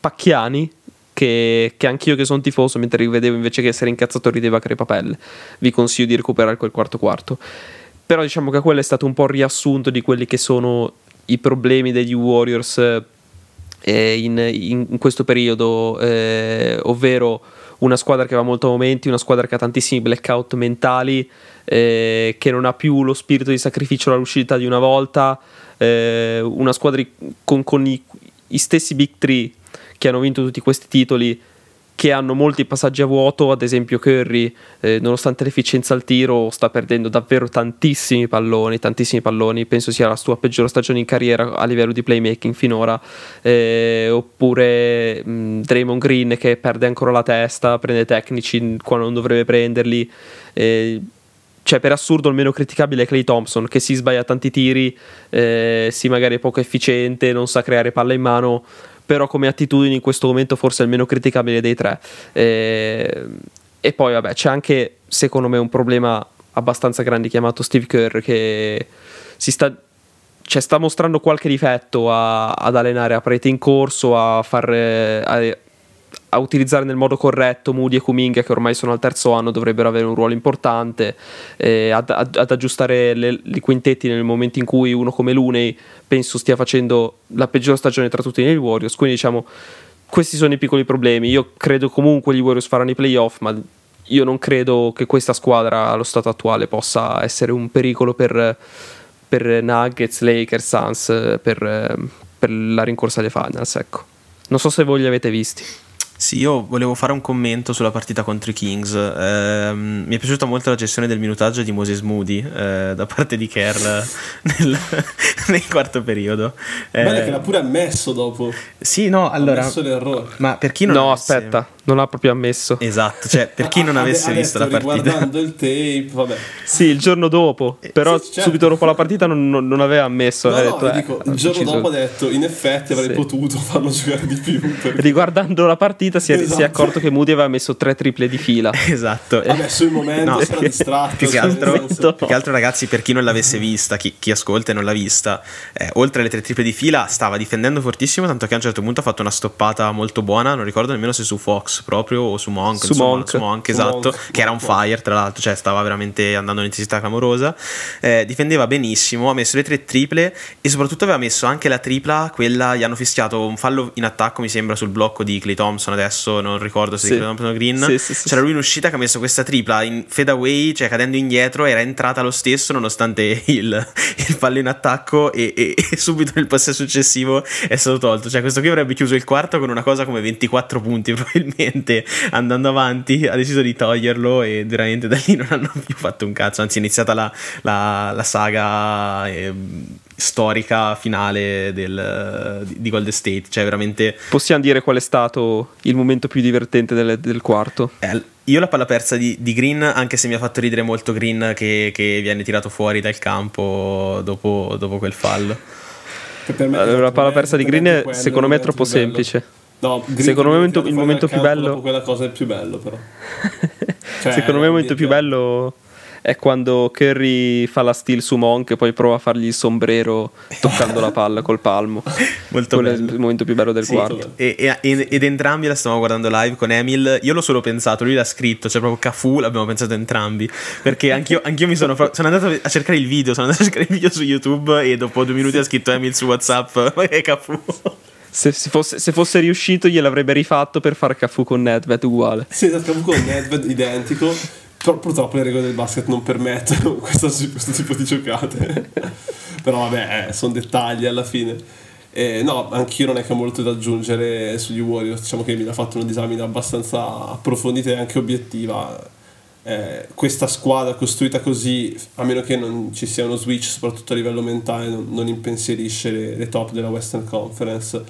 pacchiani che, che anch'io che sono tifoso mentre rivedevo invece che essere incazzato rideva crepapelle. Vi consiglio di recuperare quel quarto quarto. Però diciamo che quello è stato un po' il riassunto di quelli che sono i problemi degli Warriors eh, in, in, questo periodo, eh, ovvero una squadra che va molto a momenti, una squadra che ha tantissimi blackout mentali, eh, che non ha più lo spirito di sacrificio alla lucidità di una volta, eh, una squadra con, con i, i, stessi big three che hanno vinto tutti questi titoli che hanno molti passaggi a vuoto, ad esempio Curry, eh, nonostante l'efficienza al tiro, sta perdendo davvero tantissimi palloni, tantissimi palloni, penso sia la sua peggiore stagione in carriera a livello di playmaking finora, eh, oppure mh, Draymond Green che perde ancora la testa, prende tecnici quando non dovrebbe prenderli. Eh, cioè per assurdo il meno criticabile è Clay Thompson che si sbaglia tanti tiri, eh, si magari è poco efficiente, non sa creare palla in mano, però come attitudine in questo momento forse è il meno criticabile dei tre. E, e poi vabbè c'è anche secondo me un problema abbastanza grande chiamato Steve Kerr che si sta cioè sta mostrando qualche difetto a, ad allenare a parete in corso, a far a, a utilizzare nel modo corretto Moody e Kuminga che ormai sono al terzo anno dovrebbero avere un ruolo importante eh, ad, ad, ad, aggiustare i quintetti nel momento in cui uno come Luney penso stia facendo la peggior stagione tra tutti nei Warriors. Quindi diciamo questi sono i piccoli problemi. Io credo comunque gli Warriors faranno i playoff ma io non credo che questa squadra allo stato attuale possa essere un pericolo per, per Nuggets, Lakers, Suns per, per la rincorsa alle finals ecco. Non so se voi li avete visti sì, io volevo fare un commento sulla partita contro i Kings. Eh, mi è piaciuta molto la gestione del minutaggio di Moses Moody eh, da parte di Kerr nel, nel, quarto periodo. Eh, Bene che l'ha pure ammesso dopo. Sì, no, allora... Ma per chi non No, aspetta, non l'ha proprio ammesso. Esatto, cioè per chi non avesse visto la partita. Guardando il tape, vabbè. Sì, il giorno dopo, eh, però sì, certo. subito dopo la partita non, non, non aveva ammesso. No, no, detto, eh, dico, il giorno deciso... dopo ha detto, in effetti avrei sì. potuto farlo giocare di più. Perché... Riguardando la partita si è, esatto. si è, accorto che Moody aveva messo tre triple di fila. Esatto. Vabbè, sul momento no, era distratto. Più che, altro, più che altro, ragazzi, per chi non l'avesse vista, chi, chi ascolta e non l'ha vista, eh, oltre alle tre triple di fila stava difendendo fortissimo, tanto che a un certo punto ha fatto una stoppata molto buona, non ricordo nemmeno se su Fox proprio o su Monk, su insomma, Monk, su Monk esatto, Monk. che era un fire tra l'altro, cioè stava veramente andando un'intensità clamorosa. Eh, difendeva benissimo, ha messo le tre triple e soprattutto aveva messo anche la tripla, quella gli hanno fischiato un fallo in attacco, mi sembra, sul blocco di Clay Thompson adesso, non ricordo se sì. di Clay Thompson o Green. Sì, sì, C'era lui in uscita che ha messo questa tripla in fade away, cioè cadendo indietro, era entrata lo stesso nonostante il, il fallo in attacco e, e, e, subito nel possesso successivo è stato tolto. Cioè questo qui avrebbe chiuso il quarto con una cosa come 24 punti probabilmente andando avanti ha deciso di toglierlo e veramente da lì non hanno più fatto un cazzo, anzi è iniziata la, la, la saga eh, storica finale del, di Golden State, cioè veramente... Possiamo dire qual è stato il momento più divertente del, del quarto? Eh, io la palla persa di, di, Green, anche se mi ha fatto ridere molto Green che, che viene tirato fuori dal campo dopo, dopo quel fallo. Allora, la palla persa di Green secondo me è troppo semplice. No, secondo me il momento, il momento più bello. Quella cosa è più bello, però. cioè, secondo me il momento più bello è quando Curry fa la steal su Monk e poi prova a fargli il sombrero toccando la palla col palmo. Molto Quello bello. è il momento più bello del sì, quarto. E, e, ed entrambi la stavamo guardando live con Emil. Io l'ho solo pensato, lui l'ha scritto, cioè proprio Cafu l'abbiamo pensato entrambi. Perché anch'io, anch'io mi sono, sono andato a cercare il video, sono andato a cercare il video su YouTube e dopo due minuti ha scritto Emil su WhatsApp, ma è Cafu. Se, se, fosse, se, fosse, riuscito gliel'avrebbe rifatto per fare Cafu con Nedved uguale. Sì, esatto, Cafu con Nedved identico. Però purtroppo le regole del basket non permettono questo, questo tipo di giocate. Però vabbè, eh, sono dettagli alla fine. Eh, no, anch'io non è che ho molto da aggiungere sugli Warriors. Diciamo che mi ha fatto una disamina abbastanza approfondita e anche obiettiva. Eh, questa squadra costruita così, a meno che non ci sia uno switch, soprattutto a livello mentale, non, non impensierisce le, le, top della Western Conference,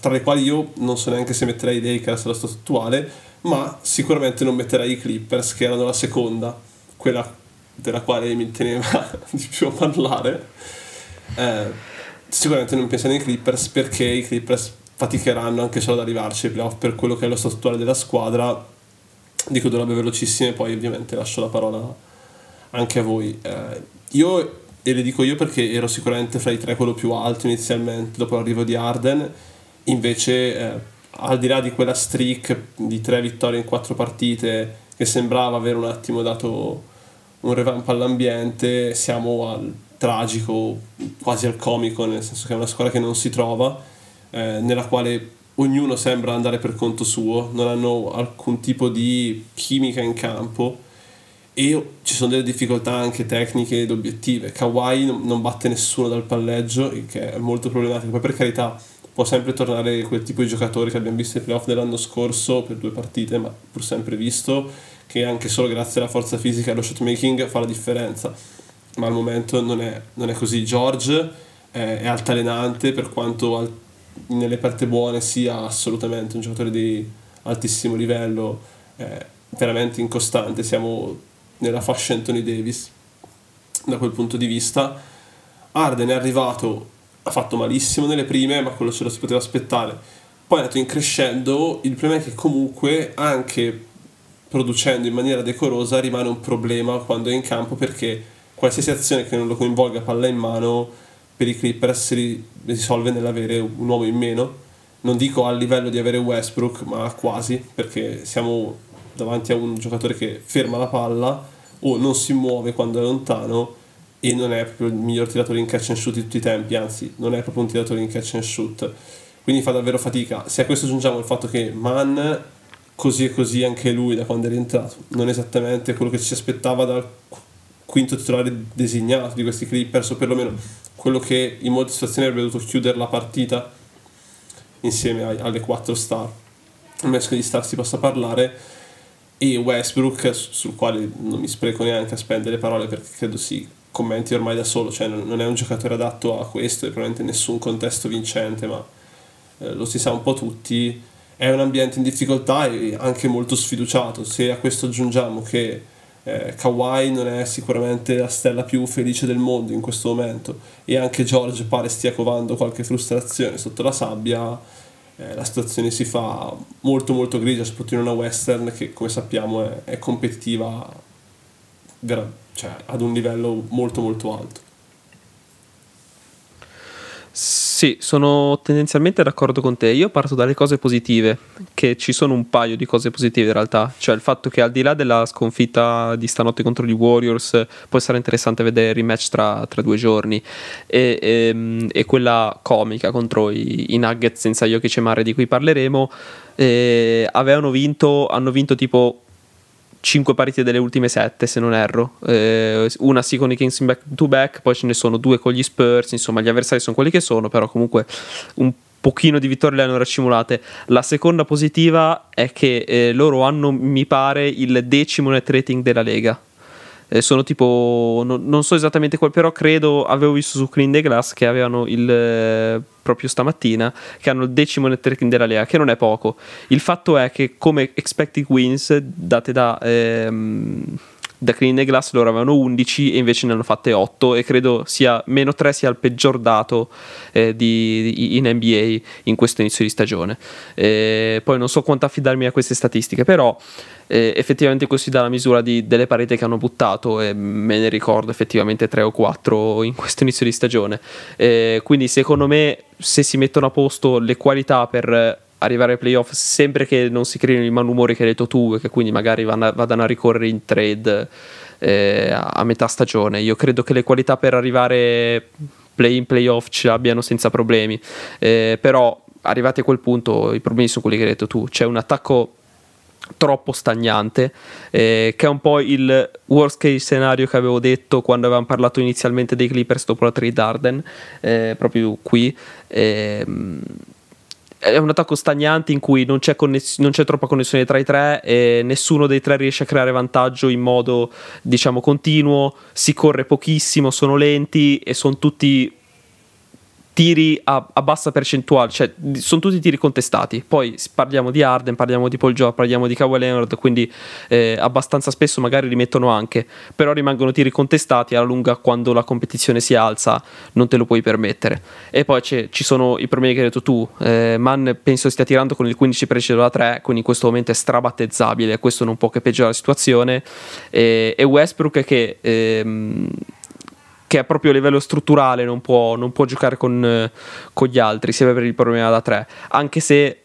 tra le quali io non so neanche se metterei i Lakers allo stato attuale, ma sicuramente non metterei i Clippers, che erano la seconda, quella della quale mi teneva di più a parlare. Eh, sicuramente non penso nei Clippers perché i Clippers faticheranno anche solo ad arrivarci ai playoff per quello che è lo stato attuale della squadra dico due robe velocissime, poi ovviamente lascio la parola anche a voi. Eh, io, e le dico io perché ero sicuramente fra i tre quello più alto inizialmente, dopo l'arrivo di Arden, invece eh, al di là di quella streak di tre vittorie in quattro partite che sembrava aver un attimo dato un revamp all'ambiente, siamo al tragico, quasi al comico, nel senso che è una squadra che non si trova, eh, nella quale ognuno sembra andare per conto suo, non hanno alcun tipo di chimica in campo e ci sono delle difficoltà anche tecniche ed obiettive. Kawhi non batte nessuno dal palleggio, il che è molto problematico. Poi per carità può sempre tornare quel tipo di giocatori che abbiamo visto ai playoff dell'anno scorso per due partite, ma pur sempre visto che anche solo grazie alla forza fisica e allo shot making fa la differenza. Ma al momento non è, non è così. George è, è altalenante per quanto al, nelle parte buone sia assolutamente un giocatore di altissimo livello, è veramente incostante. Siamo nella fascia Anthony Davis da quel punto di vista. Arden è arrivato, ha fatto malissimo nelle prime, ma quello ce lo si poteva aspettare. Poi è andato in crescendo, il problema è che comunque anche producendo in maniera decorosa rimane un problema quando è in campo perché qualsiasi azione che non lo coinvolga palla in mano per i Clippers si risolve nell'avere un uomo in meno. Non dico a livello di avere Westbrook, ma quasi, perché siamo davanti a un giocatore che ferma la palla o non si muove quando è lontano e non è proprio il miglior tiratore in catch and shoot di tutti i tempi, anzi non è proprio un tiratore in catch and shoot. Quindi fa davvero fatica. Se a questo aggiungiamo il fatto che Mann, così e così anche lui da quando è rientrato, non è esattamente quello che ci aspettava dal quinto titolare designato di questi Clippers, o perlomeno quello che in molte situazioni avrebbe dovuto chiudere la partita insieme alle quattro star. Il mesco di star si possa parlare e Westbrook sul quale non mi spreco neanche a spendere parole perché credo si commenti ormai da solo, cioè non è un giocatore adatto a questo e probabilmente nessun contesto vincente, ma eh, lo si sa un po' tutti, è un ambiente in difficoltà e anche molto sfiduciato. Se a questo aggiungiamo che eh, Kawhi non è sicuramente la stella più felice del mondo in questo momento e anche George pare stia covando qualche frustrazione sotto la sabbia, eh, la situazione si fa molto molto grigia, soprattutto in una western che come sappiamo è, è competitiva vera, cioè, ad un livello molto molto alto. Sì, sono tendenzialmente d'accordo con te. Io parto dalle cose positive, che ci sono un paio di cose positive in realtà. Cioè il fatto che al di là della sconfitta di stanotte contro gli Warriors, può essere interessante vedere il rematch tra, tra due giorni. E, e, ehm, e, quella comica contro i, i Nuggets senza Jokic e Mare di cui parleremo. Eh, avevano vinto, hanno vinto tipo 5 partite delle ultime 7 se non erro. Eh, una sì con i Kings in back to back poi ce ne sono due con gli Spurs insomma gli avversari sono quelli che sono però comunque un pochino di vittorie le hanno raccimolate. La seconda positiva è che eh, loro hanno mi pare il decimo net rating della Lega eh, sono tipo no, non so esattamente qual però credo avevo visto su Clean the Glass che avevano il eh, proprio stamattina che hanno il decimo net rating della Lega che non è poco. Il fatto è che come expected wins date da ehm, da Clean Glass loro avevano 11 e invece ne hanno fatte 8 e credo sia meno 3 sia il peggior dato eh, di, di, in NBA in questo inizio di stagione. Eh, poi non so quanto affidarmi a queste statistiche però eh, effettivamente così dà la misura di, delle pareti che hanno buttato e me ne ricordo effettivamente 3 o 4 in questo inizio di stagione. Eh, quindi secondo me se si mettono a posto le qualità per arrivare ai playoff sempre che non si creino i malumori che hai detto tu e che quindi magari vadano a ricorrere in trade eh, a metà stagione. Io credo che le qualità per arrivare play in playoff ce abbiano senza problemi. Eh, però arrivati a quel punto i problemi sono quelli che hai detto tu. C'è un attacco troppo stagnante, eh, che è un po' il worst case scenario che avevo detto quando avevamo parlato inizialmente dei Clippers dopo la trade Arden, eh, proprio qui. Eh, è un attacco stagnante in cui non c'è, conness- non c'è, troppa connessione tra i tre e nessuno dei tre riesce a creare vantaggio in modo diciamo continuo. Si corre pochissimo sono lenti e sono tutti tiri a, a, bassa percentuale, cioè sono tutti tiri contestati. Poi parliamo di Arden, parliamo di Paul Joe, parliamo di Kawhi Leonard, quindi eh, abbastanza spesso magari rimettono anche, però rimangono tiri contestati alla lunga quando la competizione si alza, non te lo puoi permettere. E poi ci sono i problemi che hai detto tu, eh, Mann penso stia tirando con il 15% da 3, quindi in questo momento è strabattezzabile, questo non può che peggiorare la situazione. E, e Westbrook che... Ehm, che proprio a livello strutturale non può, non può giocare con, con, gli altri, sia per il problema da 3. Anche se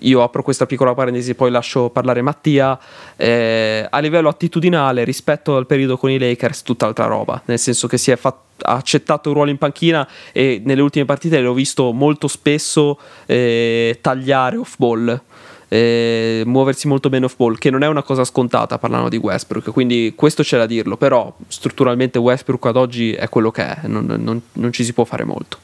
io apro questa piccola parentesi, poi lascio parlare Mattia. Eh, a livello attitudinale, rispetto al periodo con i Lakers, tutt'altra roba. Nel senso che si è fatto ha accettato un ruolo in panchina e nelle ultime partite l'ho visto molto spesso eh, tagliare off ball. Eh, muoversi molto bene off ball, che non è una cosa scontata parlando di Westbrook, quindi questo c'è da dirlo, però strutturalmente Westbrook ad oggi è quello che è, non, non, non ci si può fare molto.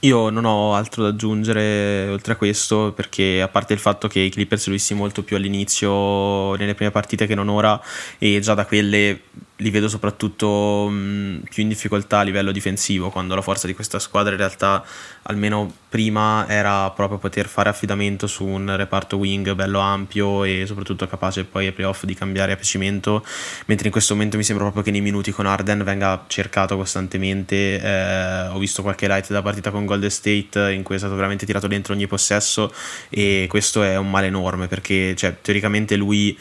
Io non ho altro da aggiungere oltre a questo perché a parte il fatto che i Clippers li ho visti molto più all'inizio nelle prime partite che non ora e già da quelle li vedo soprattutto mh, più in difficoltà a livello difensivo, quando la forza di questa squadra in realtà almeno prima era proprio poter fare affidamento su un reparto wing bello ampio e soprattutto capace poi ai playoff di cambiare a piacimento, mentre in questo momento mi sembra proprio che nei minuti con Arden venga cercato costantemente, eh, ho visto qualche light da partita con Golden State in cui è stato veramente tirato dentro ogni possesso e questo è un male enorme perché cioè, teoricamente lui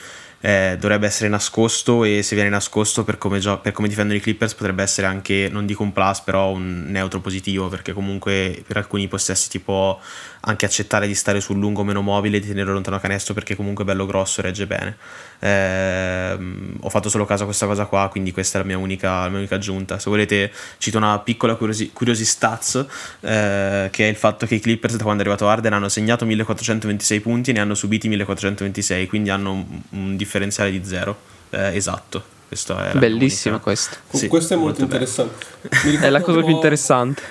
eh, dovrebbe essere nascosto e se viene nascosto per come, gio- per come, difendono i Clippers potrebbe essere anche, non dico un plus, però un neutro positivo perché comunque per alcuni possessi ti può anche accettare di stare sul lungo meno mobile e di tenerlo lontano canestro perché comunque è bello grosso e regge bene. Eh, ho fatto solo caso a questa cosa qua, quindi questa è la mia unica, la mia unica aggiunta. Se volete cito una piccola curiosi, curiosi stats, eh, che è il fatto che i Clippers da quando è arrivato Arden hanno segnato 1426 punti e ne hanno subiti 1426, quindi hanno un, un differenziale di zero eh, esatto. Questo è Bellissimo questo. Sì, questo è molto, molto interessante. È la cosa più interessante.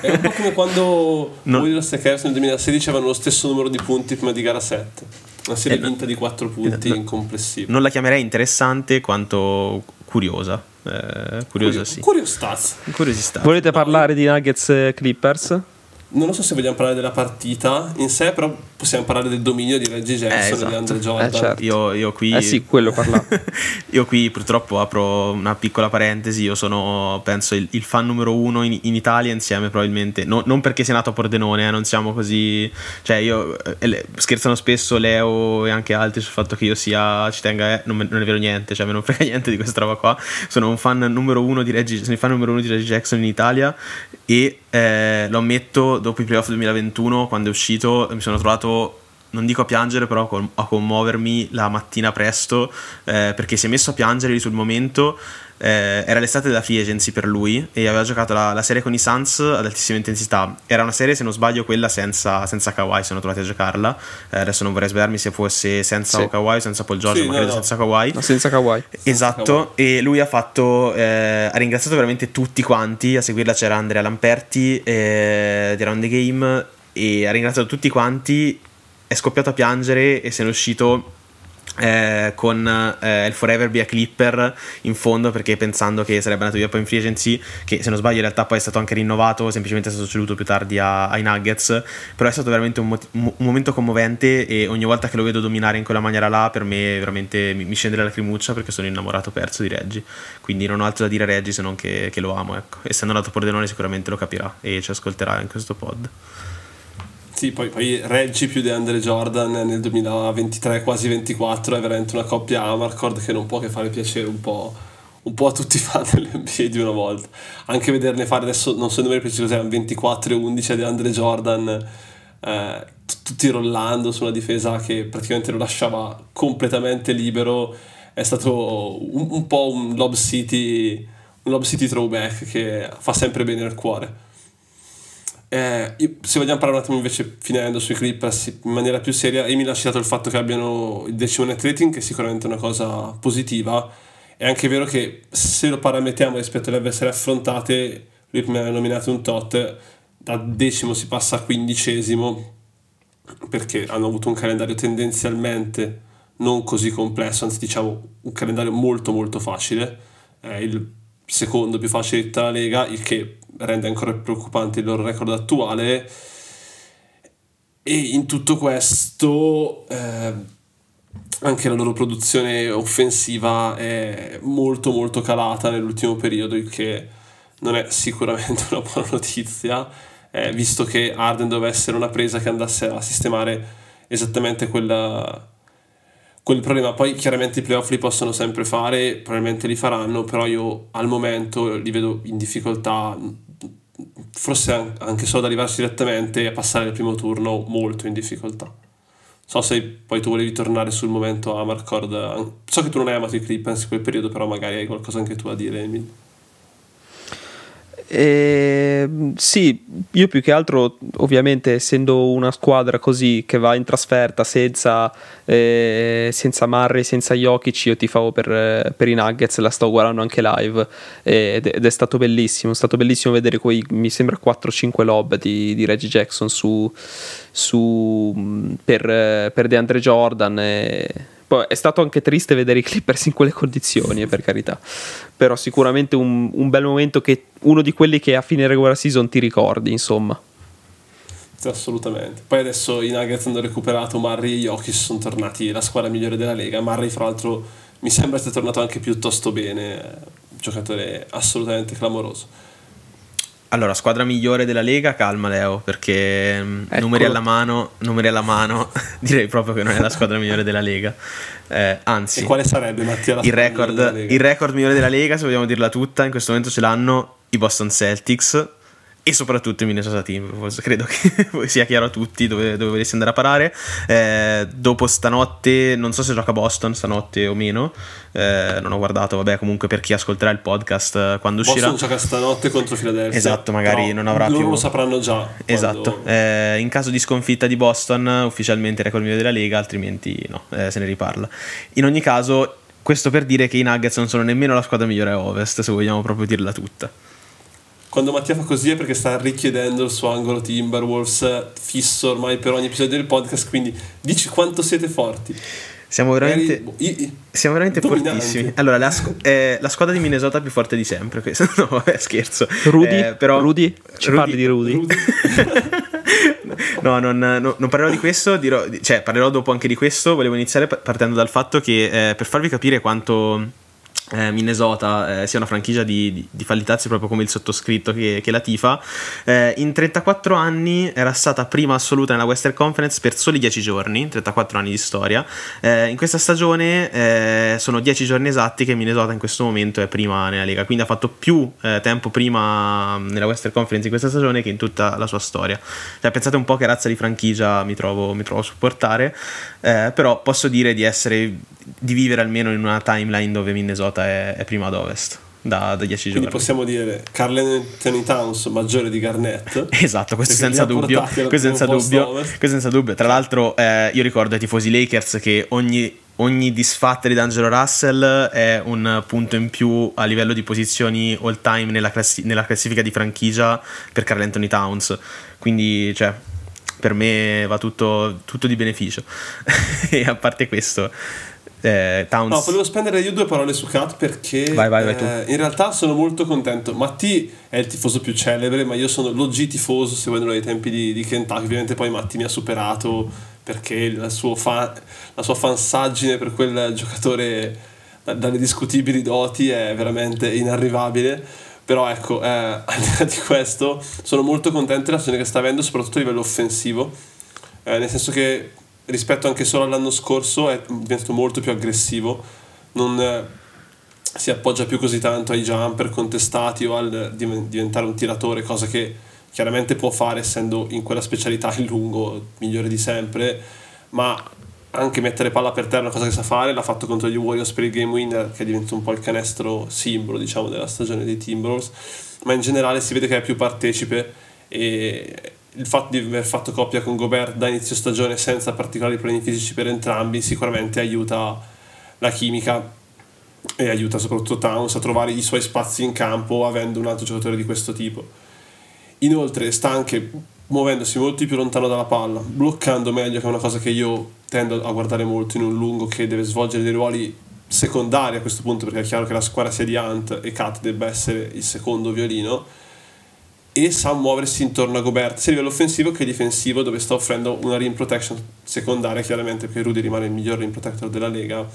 È un po' come quando no. voi Lost Lakers nel 2016 avevano lo stesso numero di punti prima di gara 7. Una serie eh, vinta di 4 punti no, in complessivo. Non la chiamerei interessante quanto curiosa. Eh, curiosa Curio, sì. Curiosità. Curiosità. Volete parlare di Nuggets Clippers? Non so se vogliamo parlare della partita in sé, però possiamo parlare del dominio di Reggie Jackson eh, esatto. e di Andre Jordan. Eh, certo. io, io, qui, eh sì, quello parlavo. io qui purtroppo apro una piccola parentesi, io sono penso il, il fan numero uno in, in, Italia insieme probabilmente, no, non perché sia nato a Pordenone, eh, non siamo così, cioè io, eh, scherzano spesso Leo e anche altri sul fatto che io sia, ci tenga, eh, non, non, è vero niente, cioè me non frega niente di questa roba qua, sono un fan numero uno di Reggie, sono il fan numero uno di Reggie Jackson in Italia e eh, lo ammetto dopo i playoff 2021 quando è uscito mi sono trovato non dico a piangere però a commuovermi la mattina presto eh, perché si è messo a piangere sul momento eh, era l'estate della free agency per lui e aveva giocato la, la, serie con i Suns ad altissima intensità. Era una serie, se non sbaglio, quella senza, senza Kawhi, sono trovati a giocarla. Eh, adesso non vorrei sbagliarmi se fosse senza sì. Kawhi o senza Paul George, sì, ma credo no, senza Kawhi. No, senza Kawhi. Esatto, e lui ha fatto, eh, ha ringraziato veramente tutti quanti, a seguirla c'era Andrea Lamperti eh, di Around the Game e ha ringraziato tutti quanti, è scoppiato a piangere e se ne è uscito eh, con eh, il Forever via Clipper in fondo perché pensando che sarebbe andato via poi in free agency che se non sbaglio in realtà poi è stato anche rinnovato semplicemente è stato ceduto più tardi a, ai Nuggets però è stato veramente un, mot- un, momento commovente e ogni volta che lo vedo dominare in quella maniera là per me veramente mi, mi scende la lacrimuccia perché sono innamorato perso di Reggie quindi non ho altro da dire a Reggie se non che, che lo amo ecco. essendo andato a Pordenone sicuramente lo capirà e ci ascolterà in questo pod sì, poi, poi Reggie più di Andre Jordan nel 2023, quasi 24, è veramente una coppia Amarcord che non può che fare piacere un po', un po' a tutti i fan dell'NBA di una volta. Anche vederne fare adesso, non so i numeri cos'erano, 24 e 11 di Andre Jordan, eh, tutti rollando su una difesa che praticamente lo lasciava completamente libero. È stato un, un po' un Lob City, un Lob City throwback che fa sempre bene al cuore. Eh, se vogliamo parlare un attimo invece finendo sui Clippers in maniera più seria, Amy ha citato il fatto che abbiano il decimo net rating, che è sicuramente una cosa positiva. È anche vero che se lo parametriamo rispetto alle avversarie affrontate, lui mi ha nominato un tot, da decimo si passa a quindicesimo, perché hanno avuto un calendario tendenzialmente non così complesso, anzi diciamo un calendario molto molto facile. È il secondo più facile di tutta la Lega, il che rende ancora più preoccupante il loro record attuale. E in tutto questo eh, anche la loro produzione offensiva è molto molto calata nell'ultimo periodo, il che non è sicuramente una buona notizia, eh, visto che Arden doveva essere una presa che andasse a sistemare esattamente quella, quel problema. Poi chiaramente i playoff li possono sempre fare, probabilmente li faranno, però io al momento li vedo in difficoltà forse anche solo ad arrivarci direttamente e passare il primo turno molto in difficoltà. So se poi tu volevi tornare sul momento a Marcord. So che tu non hai amato i Clippers in quel periodo, però magari hai qualcosa anche tu a dire, Emil. Eh, sì, io più che altro, ovviamente, essendo una squadra così che va in trasferta senza, eh, senza Murray, senza Jokic, io ti favo per, per, i Nuggets, la sto guardando anche live ed, ed, è stato bellissimo. È stato bellissimo vedere quei, mi sembra, 4-5 lob di, di Reggie Jackson su, su, per, per DeAndre Jordan. E, poi è stato anche triste vedere i Clippers in quelle condizioni, eh, per carità. Però sicuramente un, un, bel momento che uno di quelli che a fine regular season ti ricordi, insomma. assolutamente. Poi adesso i Nuggets hanno recuperato Murray e Jokic, sono tornati la squadra migliore della Lega. Murray, fra l'altro, mi sembra sia tornato anche piuttosto bene, giocatore assolutamente clamoroso. Allora, squadra migliore della Lega, calma Leo, perché mm, numeri alla mano, numeri alla mano, direi proprio che non è la squadra migliore della Lega. Eh, anzi, e quale sarebbe Mattia? Il record, il record migliore della Lega, se vogliamo dirla tutta, in questo momento ce l'hanno i Boston Celtics e soprattutto i Minnesota Timberwolves. Credo che sia chiaro a tutti dove, dove volessi andare a parare. Eh, dopo stanotte, non so se gioca Boston stanotte o meno, eh, non ho guardato, vabbè, comunque per chi ascolterà il podcast eh, quando uscirà. Boston gioca stanotte contro Philadelphia. Esatto, magari non avrà loro più. lo sapranno già. Esatto. Quando... Eh, in caso di sconfitta di Boston, ufficialmente record mio della Lega, altrimenti no, eh, se ne riparla. In ogni caso. Questo per dire che i Nuggets non sono nemmeno la squadra migliore a ovest, se vogliamo proprio dirla tutta quando Mattia fa così è perché sta richiedendo il suo angolo Timberwolves fisso ormai per ogni episodio del podcast, quindi dici quanto siete forti. Siamo veramente, boh, siamo veramente fortissimi. Allora, la, eh, la, squadra di Minnesota è più forte di sempre. Questo. No, vabbè, scherzo. Rudy? Eh, però, Rudy? Ci Rudy, parli di Rudy? Rudy. no, non, no, non, parlerò di questo, dirò, cioè parlerò dopo anche di questo. Volevo iniziare partendo dal fatto che eh, per farvi capire quanto eh, Minnesota eh, sia una franchigia di, di, di, fallitazzi proprio come il sottoscritto che, che la tifa. Eh, in 34 anni era stata prima assoluta nella Western Conference per soli 10 giorni 34 anni di storia. Eh, in questa stagione eh, sono 10 giorni esatti che Minnesota in questo momento è prima nella Lega quindi ha fatto più eh, tempo prima nella Western Conference in questa stagione che in tutta la sua storia. Cioè, pensate un po' che razza di franchigia mi trovo, mi trovo a supportare. Però posso dire di essere di vivere almeno in una timeline dove Minnesota è, è prima ad ovest da, da 10 giorni. Quindi possiamo dire Carl Anthony Towns maggiore di Garnett. esatto, questo senza dubbio. Questo senza dubbio, questo senza dubbio. Tra l'altro eh, io ricordo ai tifosi Lakers che ogni, ogni disfatta di D'Angelo Russell è un punto in più a livello di posizioni all time nella, classi- nella classifica di franchigia per Carl Anthony Towns. Quindi, cioè, per me va tutto, tutto di beneficio. e a parte questo eh, Towns. No, volevo spendere io due parole su Kat perché vai, vai, vai, eh, in realtà sono molto contento. Matti è il tifoso più celebre, ma io sono l'OG tifoso seguendo dai tempi di, di Kentucky. Ovviamente poi Matti mi ha superato perché la, fan, la sua fansaggine per quel giocatore dalle discutibili doti è veramente inarrivabile. Però ecco, eh, al di là di questo, sono molto contento dell'azione che sta avendo, soprattutto a livello offensivo. Eh, nel senso che rispetto anche solo all'anno scorso è diventato molto più aggressivo, non eh, si appoggia più così tanto ai jumper contestati o al diventare un tiratore, cosa che chiaramente può fare essendo in quella specialità il lungo migliore di sempre, ma anche mettere palla per terra è una cosa che sa fare, l'ha fatto contro gli Warriors per il game winner che è diventato un po' il canestro simbolo diciamo della stagione dei Timberwolves, ma in generale si vede che è più partecipe e il fatto di aver fatto coppia con Gobert da inizio stagione senza particolari problemi fisici per entrambi sicuramente aiuta la chimica e aiuta soprattutto Towns a trovare i suoi spazi in campo avendo un altro giocatore di questo tipo. Inoltre sta anche muovendosi molto più lontano dalla palla, bloccando meglio, che è una cosa che io tendo a guardare molto in un lungo che deve svolgere dei ruoli secondari a questo punto, perché è chiaro che la squadra sia di Ant e Kat debba essere il secondo violino e sa muoversi intorno a Gobert sia a livello offensivo che difensivo dove sta offrendo una rim protection secondaria chiaramente perché Rudy rimane il miglior rim protector della Lega.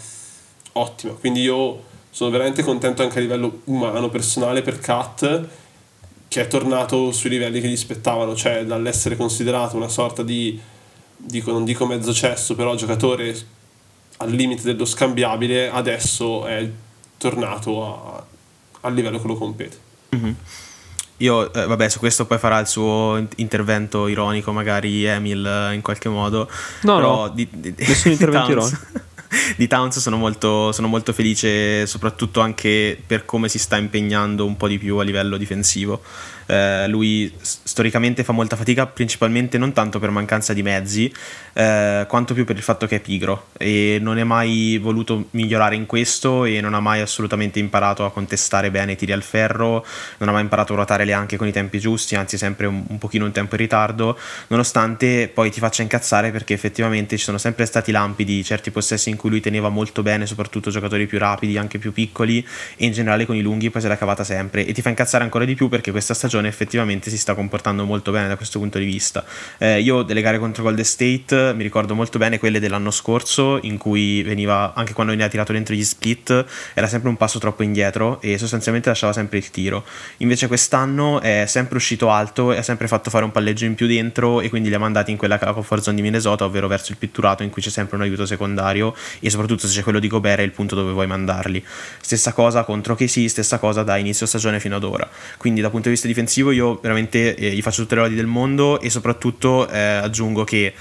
Ottima quindi io sono veramente contento anche a livello umano personale per Kat che è tornato sui livelli che gli spettavano cioè dall'essere considerato una sorta di dico, non dico mezzo cesso però giocatore al limite dello scambiabile adesso è tornato a, al livello che lo compete. Mm-hmm. Io, eh, vabbè, su questo poi farà il suo intervento ironico, magari Emil eh, in qualche modo. No, Però no, di, di, nessun intervento Towns- ironico. di Towns sono molto, sono molto felice, soprattutto anche per come si sta impegnando un po' di più a livello difensivo. Eh, lui storicamente fa molta fatica, principalmente non tanto per mancanza di mezzi, eh, quanto più per il fatto che è pigro. E non è mai voluto migliorare in questo e non ha mai assolutamente imparato a contestare bene i tiri al ferro, non ha mai imparato a ruotare le anche con i tempi giusti, anzi sempre un, un pochino un tempo in ritardo, nonostante poi ti faccia incazzare perché effettivamente ci sono sempre stati lampi di certi possessi in cui lui teneva molto bene, soprattutto giocatori più rapidi, anche più piccoli e in generale con i lunghi poi se l'ha cavata sempre. E ti fa incazzare ancora di più perché questa stagione effettivamente si sta comportando molto bene da questo punto di vista. Eh, io delle gare contro Golden State mi ricordo molto bene quelle dell'anno scorso in cui veniva, anche quando veniva tirato dentro gli split, era sempre un passo troppo indietro e sostanzialmente lasciava sempre il tiro. Invece quest'anno è sempre uscito alto e ha sempre fatto fare un palleggio in più dentro e quindi li ha mandati in quella comfort zone di Minnesota, ovvero verso il pitturato in cui c'è sempre un aiuto secondario e soprattutto se c'è quello di Gobert è il punto dove vuoi mandarli. Stessa cosa contro KC, stessa cosa da inizio stagione fino ad ora. Quindi dal punto di vista difensivo io veramente eh, gli faccio tutte le lodi del mondo e soprattutto eh, aggiungo che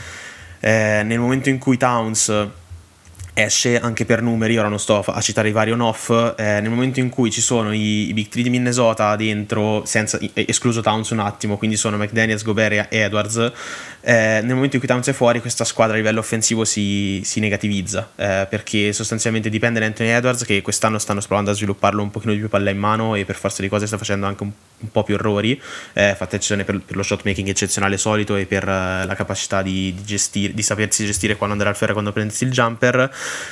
eh, nel momento in cui Towns esce anche per numeri, ora non sto a citare i vari on-off, eh, nel momento in cui ci sono i, i Big 3 di Minnesota dentro, senza, escluso Towns un attimo, quindi sono McDaniels, Gobert e Edwards, eh, nel momento in cui Towns è fuori questa squadra a livello offensivo si, si negativizza, eh, perché sostanzialmente dipende da Anthony Edwards che quest'anno stanno provando a svilupparlo un pochino di più palla in mano e per forza di cose sta facendo anche un, un po' più errori, eh, fatta eccezione per, per, lo shot making eccezionale solito e per eh, la capacità di, di, gestire, di sapersi gestire quando andare al ferro e quando prendersi il jumper.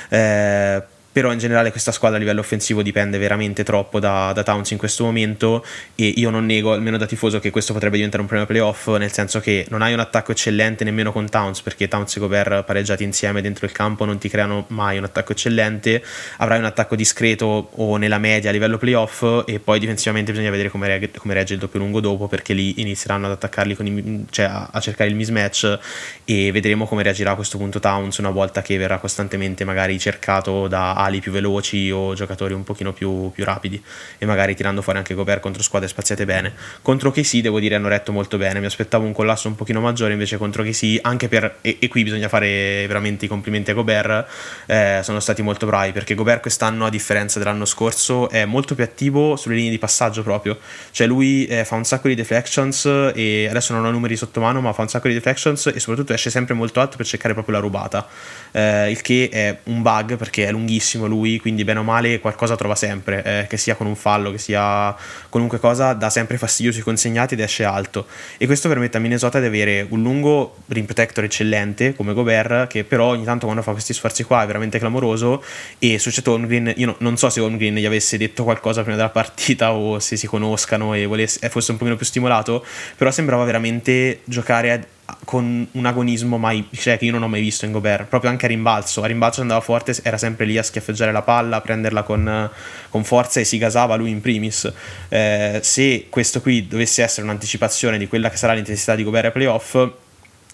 Eh, però in generale questa squadra a livello offensivo dipende veramente troppo da, da, Towns in questo momento e io non nego, almeno da tifoso, che questo potrebbe diventare un problema playoff, nel senso che non hai un attacco eccellente nemmeno con Towns, perché Towns e Gobert pareggiati insieme dentro il campo non ti creano mai un attacco eccellente, avrai un attacco discreto o nella media a livello playoff e poi difensivamente bisogna vedere come, reg- come regge il doppio lungo dopo, perché lì inizieranno ad attaccarli, i, cioè a, a cercare il mismatch e vedremo come reagirà a questo punto Towns una volta che verrà costantemente magari cercato da ali più veloci o giocatori un pochino più, più, rapidi e magari tirando fuori anche Gobert contro squadre spaziate bene. Contro KC devo dire hanno retto molto bene. Mi aspettavo un collasso un pochino maggiore invece contro KC anche per e, e qui bisogna fare veramente i complimenti a Gobert eh, sono stati molto bravi perché Gobert quest'anno a differenza dell'anno scorso è molto più attivo sulle linee di passaggio proprio. Cioè lui eh, fa un sacco di deflections e adesso non ho numeri sotto mano ma fa un sacco di deflections e soprattutto esce sempre molto alto per cercare proprio la rubata eh, il che è un bug perché è lunghissimo lui quindi bene o male qualcosa trova sempre, eh, che sia con un fallo, che sia qualunque cosa, dà sempre fastidio sui consegnati ed esce alto. E questo permette a Minnesota di avere un lungo rim protector eccellente come Gobert, che però ogni tanto quando fa questi sforzi qua è veramente clamoroso. E su Chet Holmgren, io no, non so se Holmgren gli avesse detto qualcosa prima della partita o se si conoscano e volesse, fosse un pochino più stimolato, però sembrava veramente giocare a con un agonismo mai, cioè, che io non ho mai visto in Gobert, proprio anche a rimbalzo. A rimbalzo andava forte, era sempre lì a schiaffeggiare la palla, a prenderla con, con forza e si gasava lui in primis. Eh, se questo qui dovesse essere un'anticipazione di quella che sarà l'intensità di Gobert ai playoff,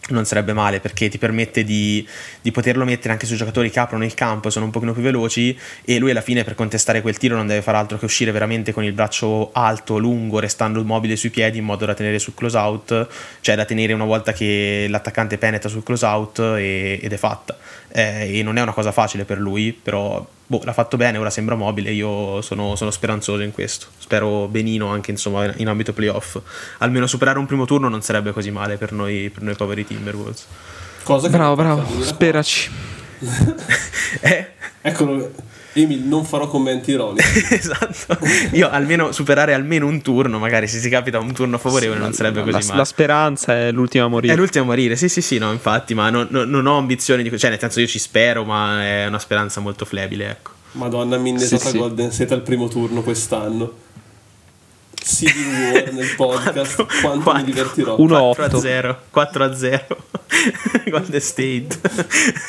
non sarebbe male perché ti permette di, di, poterlo mettere anche sui giocatori che aprono il campo e sono un pochino più veloci e lui alla fine per contestare quel tiro non deve fare altro che uscire veramente con il braccio alto, lungo, restando immobile sui piedi in modo da tenere sul close out, cioè da tenere una volta che l'attaccante penetra sul close out e, ed è fatta. Eh, e non è una cosa facile per lui, però boh, l'ha fatto bene, ora sembra mobile, io sono, sono, speranzoso in questo. Spero benino anche insomma, in ambito playoff. Almeno superare un primo turno non sarebbe così male per noi, per noi poveri Timberwolves. Cosa bravo, bravo, speraci. eh? Eccolo. Emil, non farò commenti ironici. esatto. Io almeno superare almeno un turno, magari se si capita un turno favorevole, sì, non sarebbe la, così male. La speranza è l'ultima a morire. È l'ultima a morire, sì, sì, sì, no, infatti, ma non, non, non ho ambizioni di cioè, nel senso io ci spero, ma è una speranza molto flebile, ecco. Madonna, Minnesota sì, Golden State al primo turno quest'anno. Civil War nel podcast quanto, quanto 4, mi divertirò. 4 a 0 4 a 0 Golden State.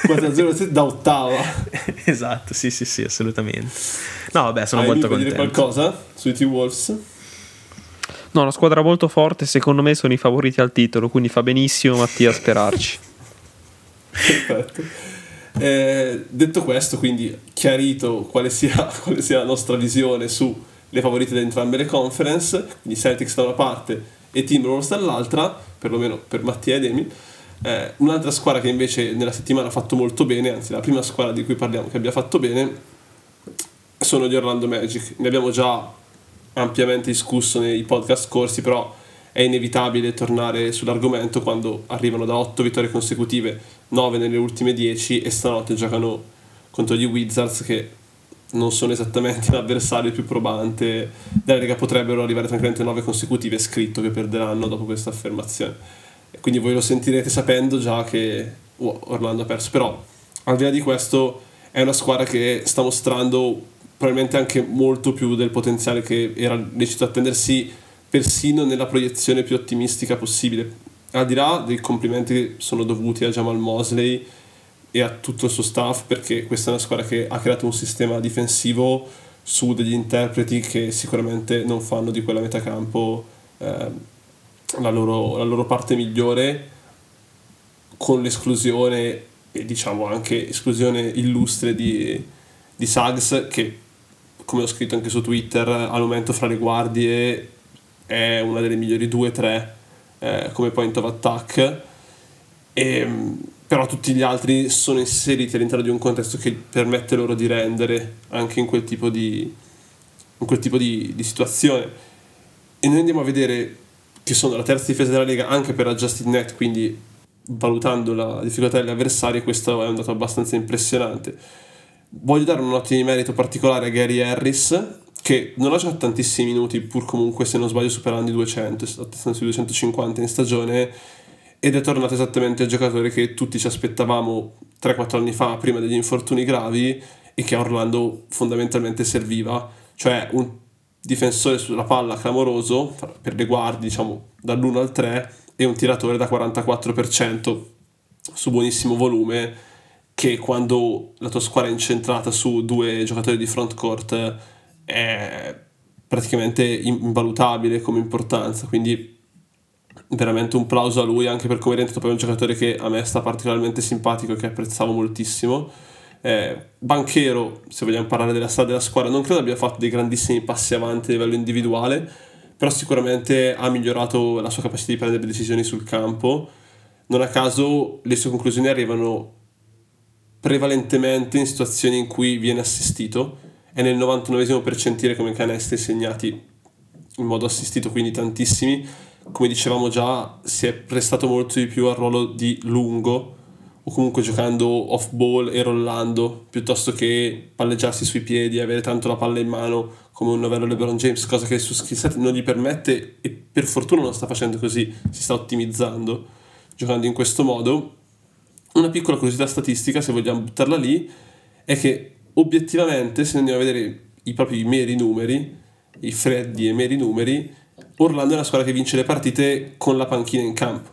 4 a 0 da ottava. Esatto sì sì sì assolutamente. No vabbè sono Hai molto contento dire qualcosa sui T-Wolves? no una squadra molto forte secondo me sono i favoriti al titolo quindi fa benissimo Mattia a sperarci. Perfetto. Eh, detto questo quindi chiarito quale sia, quale sia la nostra visione su le favorite da entrambe le conference, quindi Celtics da una parte e Timberwolves dall'altra, perlomeno per Mattia ed Emil. Eh, un'altra squadra che invece nella settimana ha fatto molto bene, anzi la prima squadra di cui parliamo che abbia fatto bene, sono gli Orlando Magic. Ne abbiamo già ampiamente discusso nei podcast scorsi, però è inevitabile tornare sull'argomento quando arrivano da 8 vittorie consecutive, 9 nelle ultime 10 e stanotte giocano contro gli Wizards che non sono esattamente l'avversario più probante della Lega, potrebbero arrivare tranquillamente a 9 consecutive, scritto che perderanno dopo questa affermazione. Quindi voi lo sentirete sapendo già che oh, Orlando ha perso, però al di là di questo è una squadra che sta mostrando probabilmente anche molto più del potenziale che era lecito attendersi persino nella proiezione più ottimistica possibile. Al di là dei complimenti che sono dovuti a Jamal Mosley e a tutto il suo staff, perché questa è una squadra che ha creato un sistema difensivo su degli interpreti che sicuramente non fanno di quella metacampo eh, la, loro, la loro parte migliore, con l'esclusione e diciamo anche esclusione illustre di, di Suggs che come ho scritto anche su Twitter, al momento fra le guardie è una delle migliori 2-3 eh, come point of attack. E, ehm, però tutti gli altri sono inseriti all'interno di un contesto che permette loro di rendere anche in quel tipo di, quel tipo di, di situazione. E noi andiamo a vedere che sono la terza difesa della Lega anche per adjusted net, quindi valutando la difficoltà degli avversari, questo è un dato abbastanza impressionante Voglio dare nota di merito particolare a Gary Harris, che non ha giocato tantissimi minuti, pur comunque se non sbaglio superando i 200, sui 250 in stagione, ed è tornato esattamente il giocatore che tutti ci aspettavamo 3-4 anni fa, prima degli infortuni gravi, e che a Orlando fondamentalmente serviva, cioè un difensore sulla palla clamoroso, per le guardie diciamo dall'1 al 3, e un tiratore da 44% su buonissimo volume che quando la tua squadra è incentrata su due giocatori di front court è praticamente invalutabile come importanza, quindi veramente un plauso a lui anche per come è diventato poi un giocatore che a me sta particolarmente simpatico e che apprezzavo moltissimo. Eh, Banchero, se vogliamo parlare della strada della squadra, non credo abbia fatto dei grandissimi passi avanti a livello individuale, però sicuramente ha migliorato la sua capacità di prendere decisioni sul campo. Non a caso le sue conclusioni arrivano prevalentemente in situazioni in cui viene assistito è nel 99 percentile come canestri segnati in modo assistito, quindi tantissimi. Come dicevamo già, si è prestato molto di più al ruolo di lungo o comunque giocando off ball e rollando piuttosto che palleggiarsi sui piedi, avere tanto la palla in mano come un novello LeBron James, cosa che su skill non gli permette e per fortuna non sta facendo così, si sta ottimizzando giocando in questo modo. Una piccola curiosità statistica, se vogliamo buttarla lì, è che obiettivamente, se andiamo a vedere i propri meri numeri, i freddi e meri numeri, Orlando è una squadra che vince le partite con la panchina in campo.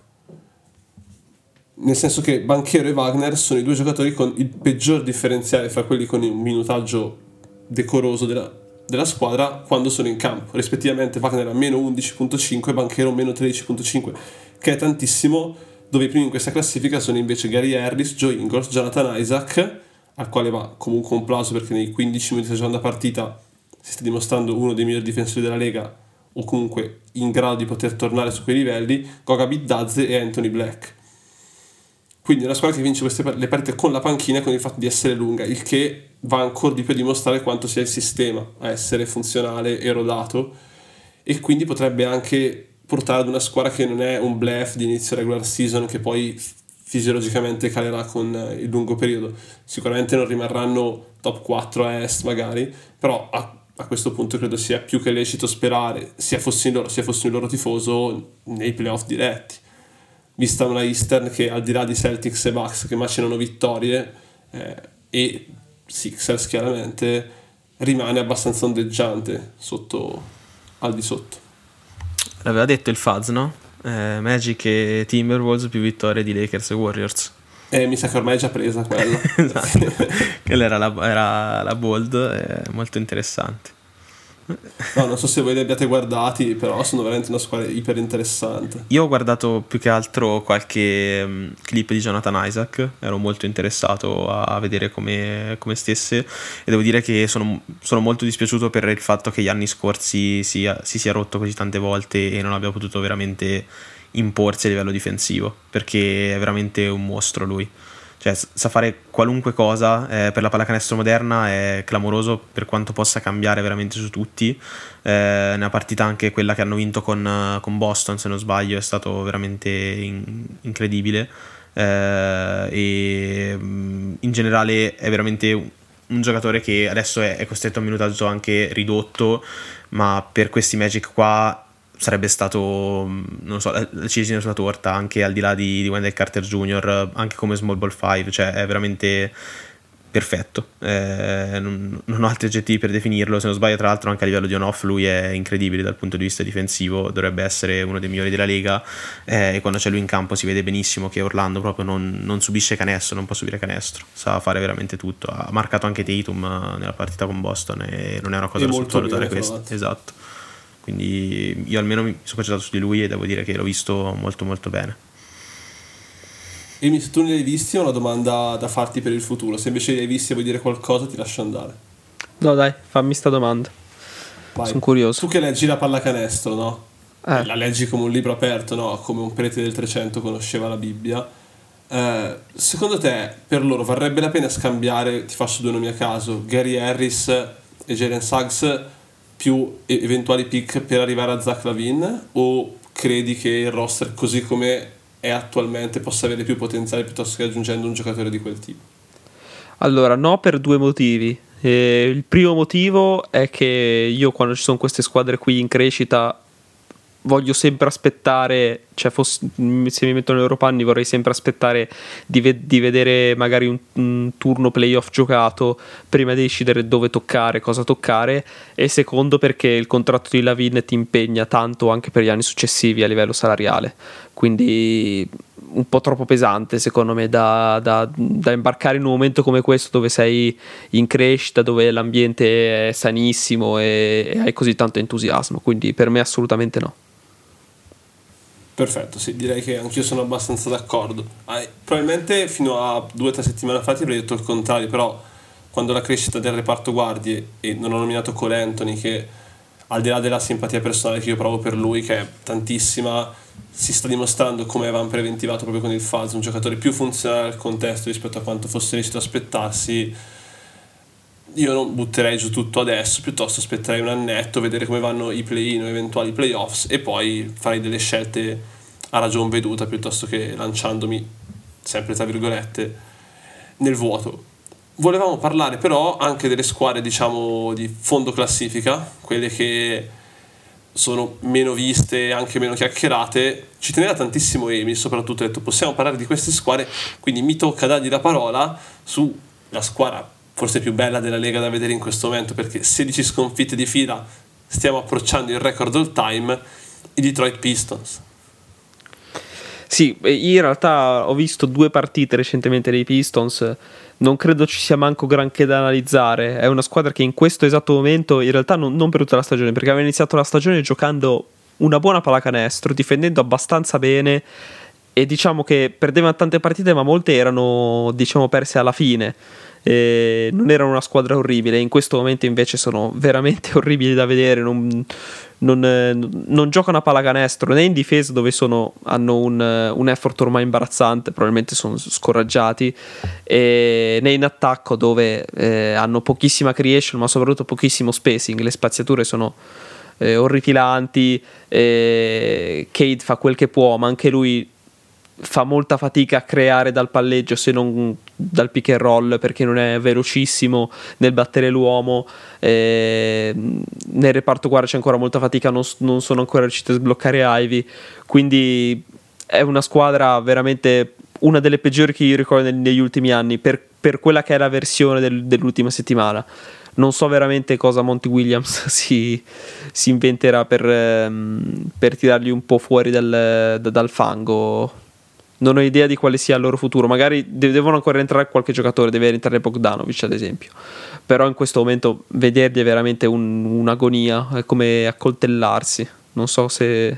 Nel senso che Banchero e Wagner sono i due giocatori con il peggior differenziale fra quelli con un minutaggio decoroso della, della squadra quando sono in campo. Rispettivamente Wagner a meno 11.5 e Banchero meno 13.5, che è tantissimo dove i primi in questa classifica sono invece Gary Harris, Joe Ingles, Jonathan Isaac, al quale va comunque un plauso perché nei 15 minuti della seconda partita si sta dimostrando uno dei migliori difensori della Lega o comunque in grado di poter tornare su quei livelli, Goga Biddazze e Anthony Black. Quindi una squadra che vince queste, le partite con la panchina con il fatto di essere lunga, il che va ancora di più a dimostrare quanto sia il sistema a essere funzionale e rodato e quindi potrebbe anche portare ad una squadra che non è un bluff di inizio regular season che poi fisiologicamente calerà con eh, il lungo periodo. Sicuramente non rimarranno top 4 a est magari, però a, a questo punto credo sia più che lecito sperare, sia fossi loro, sia fossi loro tifoso, nei playoff diretti. Vista una Eastern che al di là di Celtics e Bucks che macinano vittorie eh, e Sixers chiaramente rimane abbastanza ondeggiante sotto, al di sotto l'aveva detto il Faz, no? Eh, Magic e Timberwolves più vittorie di Lakers e Warriors. Eh, mi sa che ormai è già presa quella. esatto. quella era la, era la bold, eh, molto interessante. No, non so se voi li abbiate guardati, però sono veramente una squadra iper interessante. Io ho guardato più che altro qualche um, clip di Jonathan Isaac, ero molto interessato a, a vedere come, come, stesse e devo dire che sono, sono, molto dispiaciuto per il fatto che gli anni scorsi si, si sia rotto così tante volte e non abbia potuto veramente imporsi a livello difensivo, perché è veramente un mostro lui. Cioè sa fare qualunque cosa eh, per la pallacanestro moderna è clamoroso per quanto possa cambiare veramente su tutti. Eh, una partita anche quella che hanno vinto con, con Boston se non sbaglio è stato veramente in, incredibile. Eh, e mm, in generale è veramente un, un giocatore che adesso è, è costretto a minutaggio anche ridotto ma per questi Magic qua sarebbe stato, non so, la ciliegina sulla torta, anche al di là di, di Wendell Carter Jr., anche come Small Ball 5, cioè è veramente perfetto. Eh, non, non, ho altri aggettivi per definirlo. Se non sbaglio, tra l'altro, anche a livello di on-off, lui è incredibile dal punto di vista difensivo. Dovrebbe essere uno dei migliori della lega. Eh, e quando c'è lui in campo si vede benissimo che Orlando proprio non, non, subisce canestro, non può subire canestro. Sa fare veramente tutto. Ha marcato anche Tatum eh, nella partita con Boston e non è una cosa da sottovalutare questa. Esatto. Quindi io almeno mi sono concentrato su di lui e devo dire che l'ho visto molto molto bene. Emi, se tu ne hai visti ho una domanda da farti per il futuro. Se invece li hai visti e vuoi dire qualcosa ti lascio andare. No dai, fammi sta domanda. Vai. Sono curioso. Tu che leggi la pallacanestro, no? Eh. La leggi come un libro aperto, no? Come un prete del 300 conosceva la Bibbia. Eh, secondo te per loro varrebbe la pena scambiare, ti faccio due nomi a caso, Gary Harris e Jalen Suggs più eventuali pick per arrivare a Zach Lavin o credi che il roster così come è attualmente possa avere più potenziale piuttosto che aggiungendo un giocatore di quel tipo? Allora, no per due motivi. Eh, il primo motivo è che io quando ci sono queste squadre qui in crescita voglio sempre aspettare, cioè fosse, se mi metto nei loro panni vorrei sempre aspettare di, ve- di vedere magari un, un, turno playoff giocato prima di decidere dove toccare, cosa toccare. E secondo perché il contratto di Lavin ti impegna tanto anche per gli anni successivi a livello salariale, quindi un po' troppo pesante secondo me da, da, da imbarcare in un momento come questo dove sei in crescita, dove l'ambiente è sanissimo e, e hai così tanto entusiasmo, quindi per me assolutamente no. Perfetto, sì, direi che anch'io sono abbastanza d'accordo. Ah, probabilmente fino a due o tre settimane fa ti avrei detto il contrario, però quando la crescita del reparto guardie e non ho nominato Cole Anthony che al di là della simpatia personale che io provo per lui, che è tantissima, si sta dimostrando come avevamo preventivato proprio con il Faz, un giocatore più funzionale al contesto rispetto a quanto fosse lecito aspettarsi. Io non butterei giù tutto adesso, piuttosto aspetterei un annetto, vedere come vanno i play-in o eventuali playoffs e poi farei delle scelte a ragion veduta piuttosto che lanciandomi, sempre tra virgolette, nel vuoto. Volevamo parlare però anche delle squadre, diciamo, di fondo classifica, quelle che sono meno viste anche meno chiacchierate. Ci teneva tantissimo Emi, soprattutto ha detto possiamo parlare di queste squadre, quindi mi tocca dargli la parola sulla squadra forse più bella della Lega da vedere in questo momento, perché 16 sconfitte di fila, stiamo approcciando il record all time, i Detroit Pistons. Sì, in realtà ho visto due partite recentemente dei Pistons non credo ci sia manco granché da analizzare. È una squadra che in questo esatto momento, in realtà non, non per tutta la stagione, perché aveva iniziato la stagione giocando una buona pallacanestro, difendendo abbastanza bene e diciamo che perdeva tante partite, ma molte erano diciamo perse alla fine eh, non erano una squadra orribile, in questo momento invece sono veramente orribili da vedere, non, non, eh, non giocano a pallacanestro né in difesa dove sono, hanno un, un, effort ormai imbarazzante, probabilmente sono scoraggiati, e, né in attacco dove eh, hanno pochissima creation ma soprattutto pochissimo spacing, le spaziature sono... Eh, orripilanti, eh, Cade fa quel che può, ma anche lui fa molta fatica a creare dal palleggio se non dal pick and roll perché non è velocissimo nel battere l'uomo. Eh, nel reparto guardia c'è ancora molta fatica non, non, sono ancora riusciti a sbloccare Ivy. Quindi è una squadra veramente una delle peggiori che io ricordo negli ultimi anni per, per quella che è la versione del, dell'ultima settimana. Non so veramente cosa Monty Williams si, si inventerà per, ehm, per, tirarli un po' fuori dal, dal fango non ho idea di quale sia il loro futuro. Magari devono ancora entrare qualche giocatore, deve entrare Bogdanovic ad esempio. Però in questo momento vederli è veramente un, un'agonia, è come accoltellarsi. Non so se,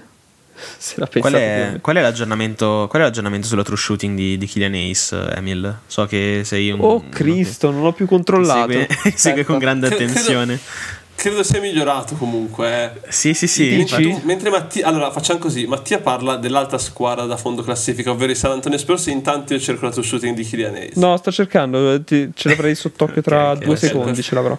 se la qual è, qual, è l'aggiornamento, qual è l'aggiornamento sulla true shooting di, di Kylian Ace, Emil? So che sei un... Oh Cristo, non ho più controllato. Segue, segue con grande attenzione. Credo sia migliorato comunque. Eh. Sì, sì, sì. Mentre, mentre Mattia, allora facciamo così: Mattia parla dell'alta squadra da fondo classifica, ovvero il San Antonio Spurs. Intanto io cerco la tua shooting di Kylian Hayes. No, sto cercando, ti, ce l'avrei sott'occhio tra okay, due okay, secondi. Ce l'avrò.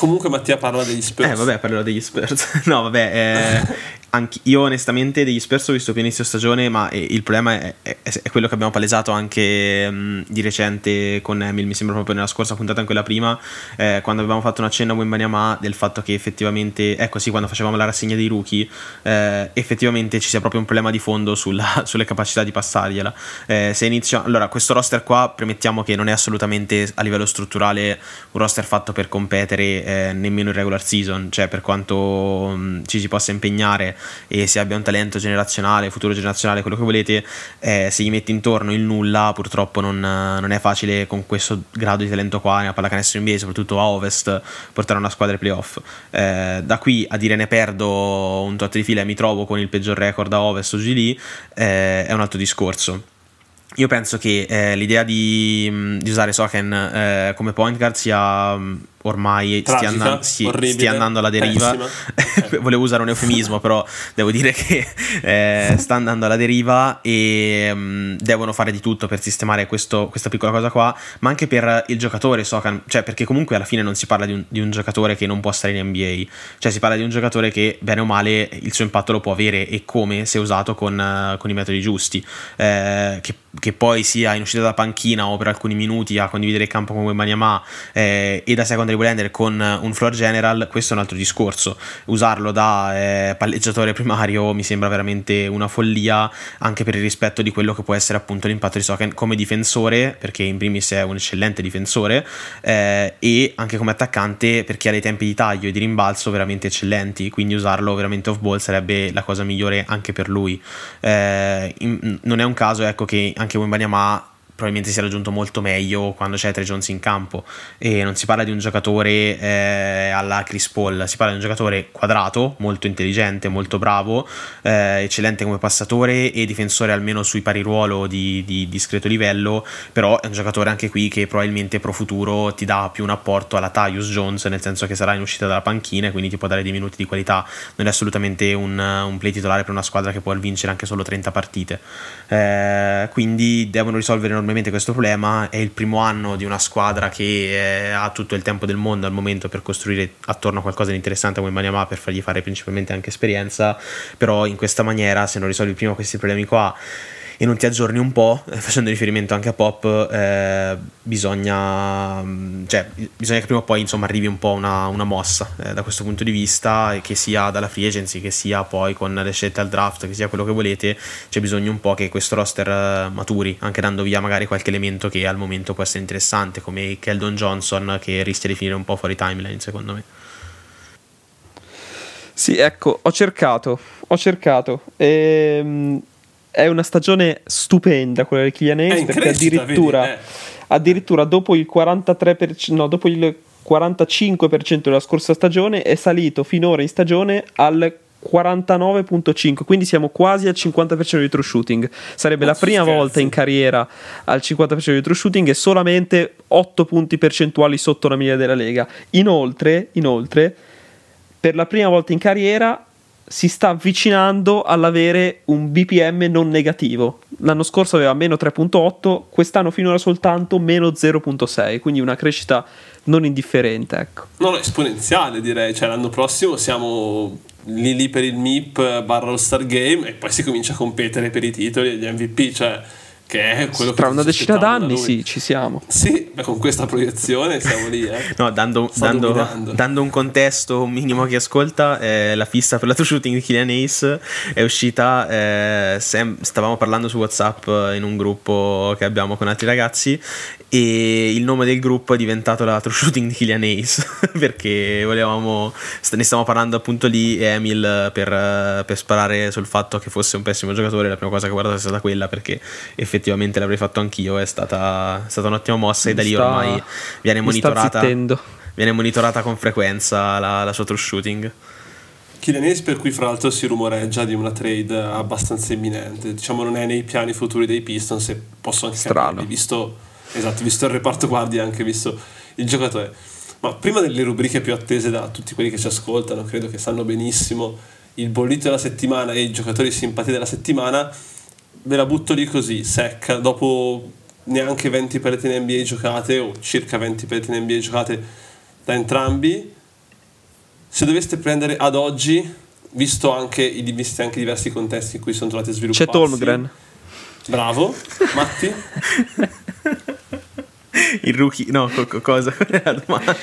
Comunque Mattia parla degli Spurs. Eh, vabbè, parlerò degli Spurs. no, vabbè, eh, anche io onestamente degli Spurs ho visto più inizio stagione, ma eh, il problema è, è, è, quello che abbiamo palesato anche mh, di recente con Emil, mi sembra proprio nella scorsa puntata, in quella prima, eh, quando avevamo fatto un accenno a Wembanyama del fatto che effettivamente, ecco sì, quando facevamo la rassegna dei rookie, eh, effettivamente ci sia proprio un problema di fondo sulla, sulle capacità di passargliela. Eh, se inizio, allora, questo roster qua, premettiamo che non è assolutamente a livello strutturale un roster fatto per competere eh, nemmeno in regular season, cioè per quanto mh, ci si possa impegnare e se abbia un talento generazionale, futuro generazionale, quello che volete, eh, se gli metti intorno il nulla, purtroppo non, non, è facile con questo grado di talento qua nella pallacanestro NBA, soprattutto a Ovest, portare una squadra ai playoff. Eh, da qui a dire ne perdo un tot di fila e mi trovo con il peggior record a Ovest o giù lì, eh, è un altro discorso. Io penso che eh, l'idea di, di, usare Soken eh, come point guard sia ormai Tragica, stia, andando, sì, stia, andando alla deriva. Volevo usare un eufemismo, però devo dire che eh, sta andando alla deriva e um, devono fare di tutto per sistemare questo, questa piccola cosa qua, ma anche per il giocatore Sokan, cioè perché comunque alla fine non si parla di un, di un, giocatore che non può stare in NBA, cioè si parla di un giocatore che bene o male il suo impatto lo può avere e come se usato con, uh, con i metodi giusti, eh, che, che, poi sia in uscita da panchina o per alcuni minuti a condividere il campo con Wembanyama eh, e da seconda secondary blender con un floor general, questo è un altro discorso. Usarlo da eh, palleggiatore primario mi sembra veramente una follia, anche per il rispetto di quello che può essere appunto l'impatto di Soken come difensore, perché in primis è un eccellente difensore, eh, e anche come attaccante perché ha dei tempi di taglio e di rimbalzo veramente eccellenti, quindi usarlo veramente off ball sarebbe la cosa migliore anche per lui. Eh, in, non è un caso ecco, che anche Wembanyama probabilmente si è raggiunto molto meglio quando c'è Tre Jones in campo e non si parla di un giocatore eh, alla Chris Paul, si parla di un giocatore quadrato, molto intelligente, molto bravo, eh, eccellente come passatore e difensore almeno sui pari ruolo di, di, discreto livello, però è un giocatore anche qui che probabilmente pro futuro ti dà più un apporto alla Tyus Jones, nel senso che sarà in uscita dalla panchina e quindi ti può dare dei minuti di qualità, non è assolutamente un, un play titolare per una squadra che può vincere anche solo 30 partite. Eh, quindi devono risolvere enormemente enormemente questo problema. È il primo anno di una squadra che eh, ha tutto il tempo del mondo al momento per costruire attorno a qualcosa di interessante come Maniama per fargli fare principalmente anche esperienza. Però in questa maniera, se non risolvi prima questi problemi qua e non ti aggiorni un po', facendo riferimento anche a pop, eh, bisogna, mm, cioè, bisogna che prima o poi insomma, arrivi un po' una, una mossa eh, da questo punto di vista, che sia dalla free agency, che sia poi con le scelte al draft, che sia quello che volete, c'è bisogno un po' che questo roster eh, maturi, anche dando via magari qualche elemento che al momento può essere interessante, come Keldon Johnson, che rischia di finire un po' fuori timeline secondo me. Sì, ecco, ho cercato, ho cercato. Ehm, è una stagione stupenda quella del Kylian Hayes perché crescita, addirittura, vedi, eh. addirittura dopo il 43%, no, dopo il 45% della scorsa stagione è salito finora in stagione al 49.5 quindi siamo quasi al 50% di true shooting sarebbe non la prima scherzi. volta in carriera al 50% di true shooting e solamente 8 punti percentuali sotto la media della Lega inoltre, inoltre per la prima volta in carriera si sta avvicinando all'avere un BPM non negativo. L'anno scorso aveva meno 3.8, quest'anno finora soltanto meno 0.6, quindi una crescita non indifferente. Ecco. No, esponenziale direi, cioè l'anno prossimo siamo lì lì per il MIP barra All Star Game e poi si comincia a competere per i titoli e gli MVP, cioè che è quello Tra che una decina d'anni, sì, ci siamo. Sì, con questa proiezione siamo lì. Eh. no, dando, dando, dando, un contesto minimo che ascolta, eh, la fissa per la true shooting di Killian Ace è uscita. Eh, sem- stavamo parlando su WhatsApp in un gruppo che abbiamo con altri ragazzi e il nome del gruppo è diventato la true shooting di Killian Ace perché volevamo ne stavamo parlando appunto lì Emil per, per, sparare sul fatto che fosse un pessimo giocatore la prima cosa che ho guardato è stata quella perché effettivamente l'avrei fatto anch'io, è stata, è stata un'ottima mossa e da lì Sta- ormai viene mi monitorata, viene monitorata con frequenza la, la sua true shooting. Kylian Hayes per cui fra l'altro si rumoreggia di una trade abbastanza imminente diciamo non è nei piani futuri dei Pistons e posso anche Strano. capirli, visto, esatto, visto il reparto guardi e anche visto il giocatore ma prima delle rubriche più attese da tutti quelli che ci ascoltano credo che sanno benissimo il bollito della settimana e i giocatori simpatia della settimana ve la butto lì così secca dopo neanche 20 partite in NBA giocate o circa 20 partite in NBA giocate da entrambi se doveste prendere ad oggi, visto anche, i, visti anche diversi contesti in cui sono trovati a svilupparsi. C'è Tolmgren. Bravo. Matti? Il rookie, no, co- co- cosa? Qual è la domanda?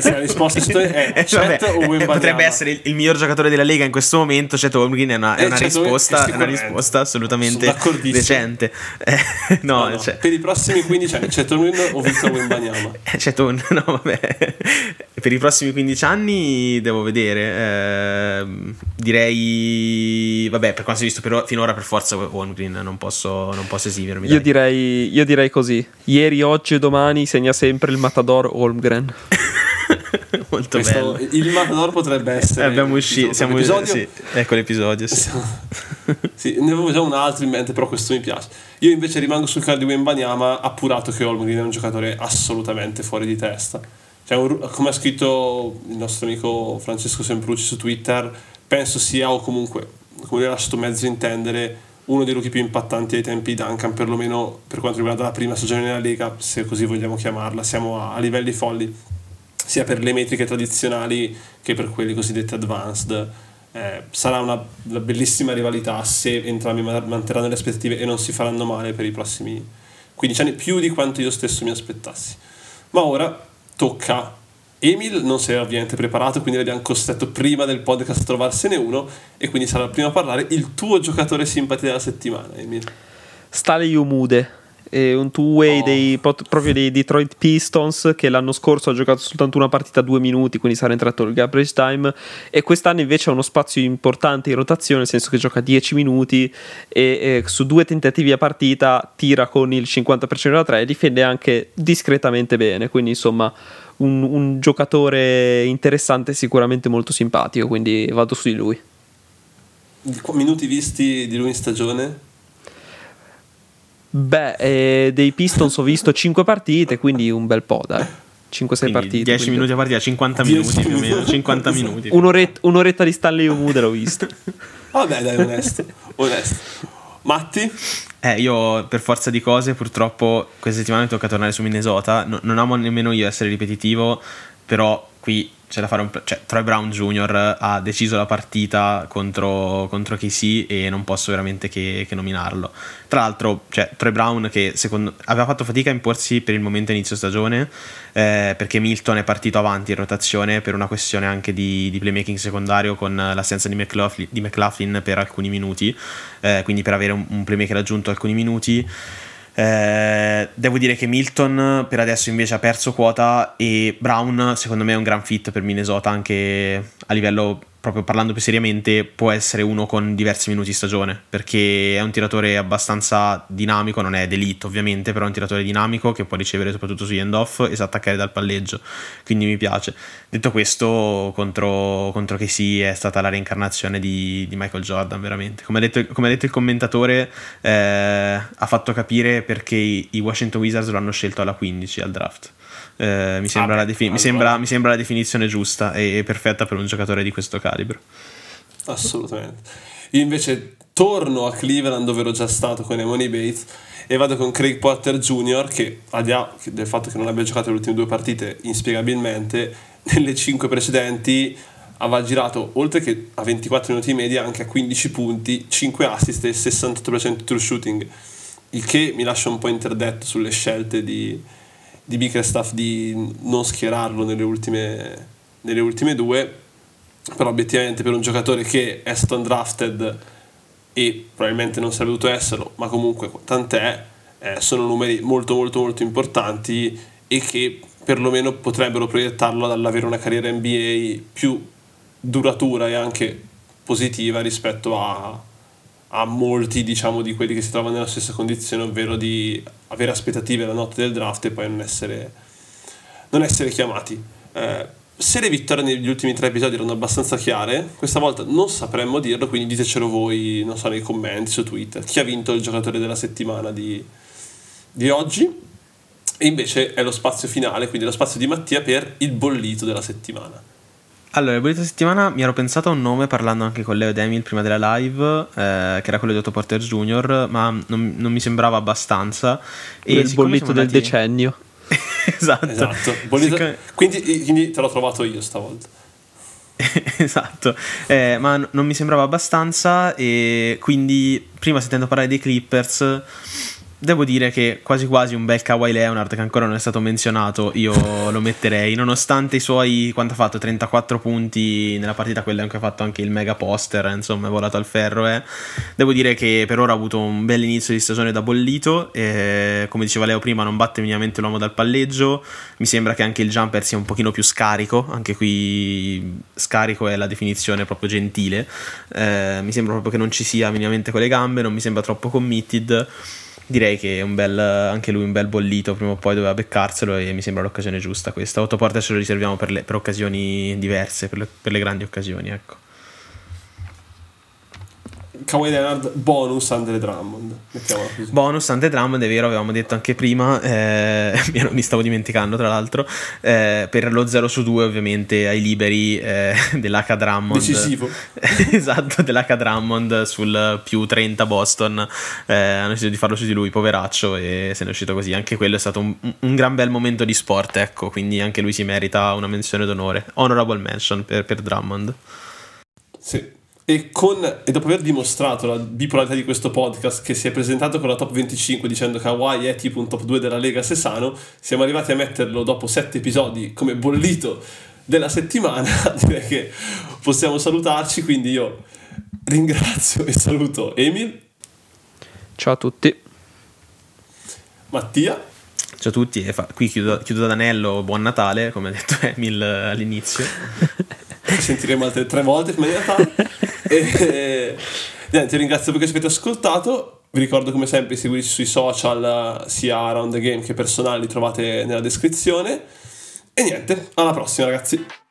Sai, la risposta è Eh, Chet vabbè, o eh, Wembanyama? potrebbe essere il, il miglior giocatore della Lega in questo momento. Cioè, Holmgren è una, è Eh, una Chet risposta, Holmgren, è una risposta assolutamente decente. Eh, no, No, no, cioè, Per i prossimi 15 anni c'è Tolmgren o Victor Wembanyama? eh, cioè, tu- no, vabbè. Per i prossimi 15 anni devo vedere. ehm, direi, vabbè, per quanto si è visto per- finora, per forza Holmgren non posso, non posso esimermi. Io direi, io direi così. Ieri, oggi e domani segna sempre il Matador Holmgren. Molto Questo- bello. il Matador potrebbe essere. Eh, abbiamo uscito, siamo episodio. sì, ecco l'episodio. Sì. Sì, ne avevo già un altro in mente, però questo mi piace. Io invece rimango sul caso di Wembanyama, appurato che Holmgren è un giocatore assolutamente fuori di testa. Cioè, un come ha scritto il nostro amico Francesco Semprucci su Twitter, penso sia, o comunque, come lui ha lasciato mezzo intendere, uno dei rookie più impattanti ai tempi Duncan, perlomeno per quanto riguarda la prima stagione nella Lega, se così vogliamo chiamarla. Siamo a, a livelli folli, sia per le metriche tradizionali che per quelli cosiddetti advanced. Eh, sarà una, una bellissima rivalità se entrambi ma- manterranno le aspettative e non si faranno male per i prossimi 15 anni, più di quanto io stesso mi aspettassi. Ma ora tocca Emil, non si era ovviamente preparato, quindi l'abbiamo costretto prima del podcast a trovarsene uno e quindi sarà il primo a parlare il tuo giocatore simpatia della settimana, Emil. Stale Umude, è un two-way Oh. dei, proprio dei Detroit Pistons che l'anno scorso ha giocato soltanto una partita a due minuti, quindi sarà entrato il garbage time e quest'anno invece ha uno spazio importante in rotazione, nel senso che gioca 10 minuti e, e su due tentativi a partita tira con il 50% da 3 e difende anche discretamente bene, quindi insomma un, un giocatore interessante e sicuramente molto simpatico, quindi vado su di lui. Minuti visti di lui in stagione? Beh, eh, dei Pistons ho visto 5 partite, quindi un bel po', dai. 5-6 Quindi partite. 10 quindi- minuti a partita, 50 10 minuti più o meno. minuti. 50 minuti. Un'oretta, un'oretta di Stanley Umude l'ho visto. Vabbè, dai, onesto. onesto. Matti? Eh, io per forza di cose purtroppo questa settimana mi tocca tornare su Minnesota. No- non amo nemmeno io essere ripetitivo, però qui c'è da fare un... Cioè, Troy Brown Jr. ha deciso la partita contro, contro KC e non posso veramente che, che nominarlo. Tra l'altro, cioè, Troy Brown che secondo, aveva fatto fatica a imporsi per il momento inizio stagione, eh, perché Milton è partito avanti in rotazione per una questione anche di, di playmaking secondario con l'assenza di McLaughlin, di McLaughlin per alcuni minuti, eh, quindi per avere un, un playmaker aggiunto alcuni minuti. Eh, devo dire che Milton per adesso invece ha perso quota e Brown secondo me è un gran fit per Minnesota anche a livello proprio parlando più seriamente può essere uno con diversi minuti stagione perché è un tiratore abbastanza dinamico non è d'elite ovviamente però è un tiratore dinamico che può ricevere soprattutto sugli end off e sa attaccare dal palleggio. Quindi mi piace. Detto questo contro, contro KC è stata la reincarnazione di, di Michael Jordan veramente. Come ha detto, come ha detto il commentatore eh, ha fatto capire perché i Washington Wizards lo hanno scelto alla 15 al draft eh, mi, sembra Ah, la beh, defini- mi, allora. sembra, mi sembra la definizione giusta e, e perfetta per un giocatore di questo calibro. Assolutamente. Io invece torno a Cleveland dove ero già stato con Emoni Bates e vado con Craig Potter Jr. che al di là del fatto che non abbia giocato le ultime due partite inspiegabilmente nelle cinque precedenti aveva girato oltre che a 24 minuti in media anche a 15 punti 5 assist e 68% true shooting il che mi lascia un po' interdetto sulle scelte di, di Bickerstaff di non schierarlo nelle ultime, nelle ultime due però obiettivamente per un giocatore che è stato undrafted e probabilmente non sarebbe dovuto esserlo, ma comunque tant'è, eh, sono numeri molto molto molto importanti e che perlomeno potrebbero proiettarlo dall'avere una carriera NBA più duratura e anche positiva rispetto a, a molti diciamo di quelli che si trovano nella stessa condizione, ovvero di avere aspettative la notte del draft e poi non essere, non essere chiamati. Eh, se le vittorie negli ultimi tre episodi erano abbastanza chiare, questa volta non sapremmo dirlo, quindi ditecelo voi, non so, nei commenti su Twitter, chi ha vinto il giocatore della settimana di, di oggi. E invece è lo spazio finale, quindi lo spazio di Mattia per il bollito della settimana. Allora, il bollito settimana mi ero pensato a un nome parlando anche con Leo ed Emil prima della live, eh, che era quello di Otto Porter Jr., ma non, non mi sembrava abbastanza. E il bollito andati... del decennio. esatto. esatto. Bollito... Siccome... Quindi, quindi te l'ho trovato io stavolta. esatto, eh, ma n- non mi sembrava abbastanza e quindi prima sentendo parlare dei Clippers devo dire che quasi quasi un bel Kawhi Leonard che ancora non è stato menzionato io lo metterei. Nonostante i suoi quanto ha fatto 34 punti nella partita quella cui ha fatto anche il mega poster insomma è volato al ferro eh. devo dire che per ora ha avuto un bel inizio di stagione da bollito e, come diceva Leo prima non batte minimamente l'uomo dal palleggio. Mi sembra che anche il jumper sia un pochino più scarico anche qui scarico è la definizione proprio gentile. Eh, mi sembra proprio che non ci sia minimamente con le gambe non mi sembra troppo committed direi che bel, anche lui un bel bollito, prima o poi doveva beccarselo e mi sembra l'occasione giusta questa. Otto porte ce lo riserviamo per, le, per occasioni diverse, per le, per le grandi occasioni, ecco. Kawhi Leonard bonus Andre Drummond bonus Andre Drummond è vero avevamo detto anche prima eh, mi stavo dimenticando tra l'altro eh, per lo 0 su 2 ovviamente ai liberi eh, dell'H Drummond. Decisivo. Esatto dell'H Drummond sul più 30 Boston eh, hanno deciso di farlo su di lui poveraccio e se ne è uscito così. Anche quello è stato un, un, gran bel momento di sport ecco quindi anche lui si merita una menzione d'onore honorable mention per, per Drummond. Sì e, con, e, dopo aver dimostrato la bipolarità di questo podcast che si è presentato con la top 25 dicendo che Hawaii è tipo un top 2 della Lega Sessano, siamo arrivati a metterlo dopo 7 episodi come bollito della settimana, direi che possiamo salutarci, quindi io ringrazio e saluto Emil. Ciao a tutti. Mattia. Ciao a tutti, fa- qui chiudo, chiudo da anello, buon Natale, come ha detto Emil all'inizio. sentiremo altre tre volte prima di Natale. e, niente, ti ringrazio perché ci avete ascoltato. Vi ricordo come sempre seguirci sui social sia Around the Game che personali li trovate nella descrizione. E niente, alla prossima ragazzi.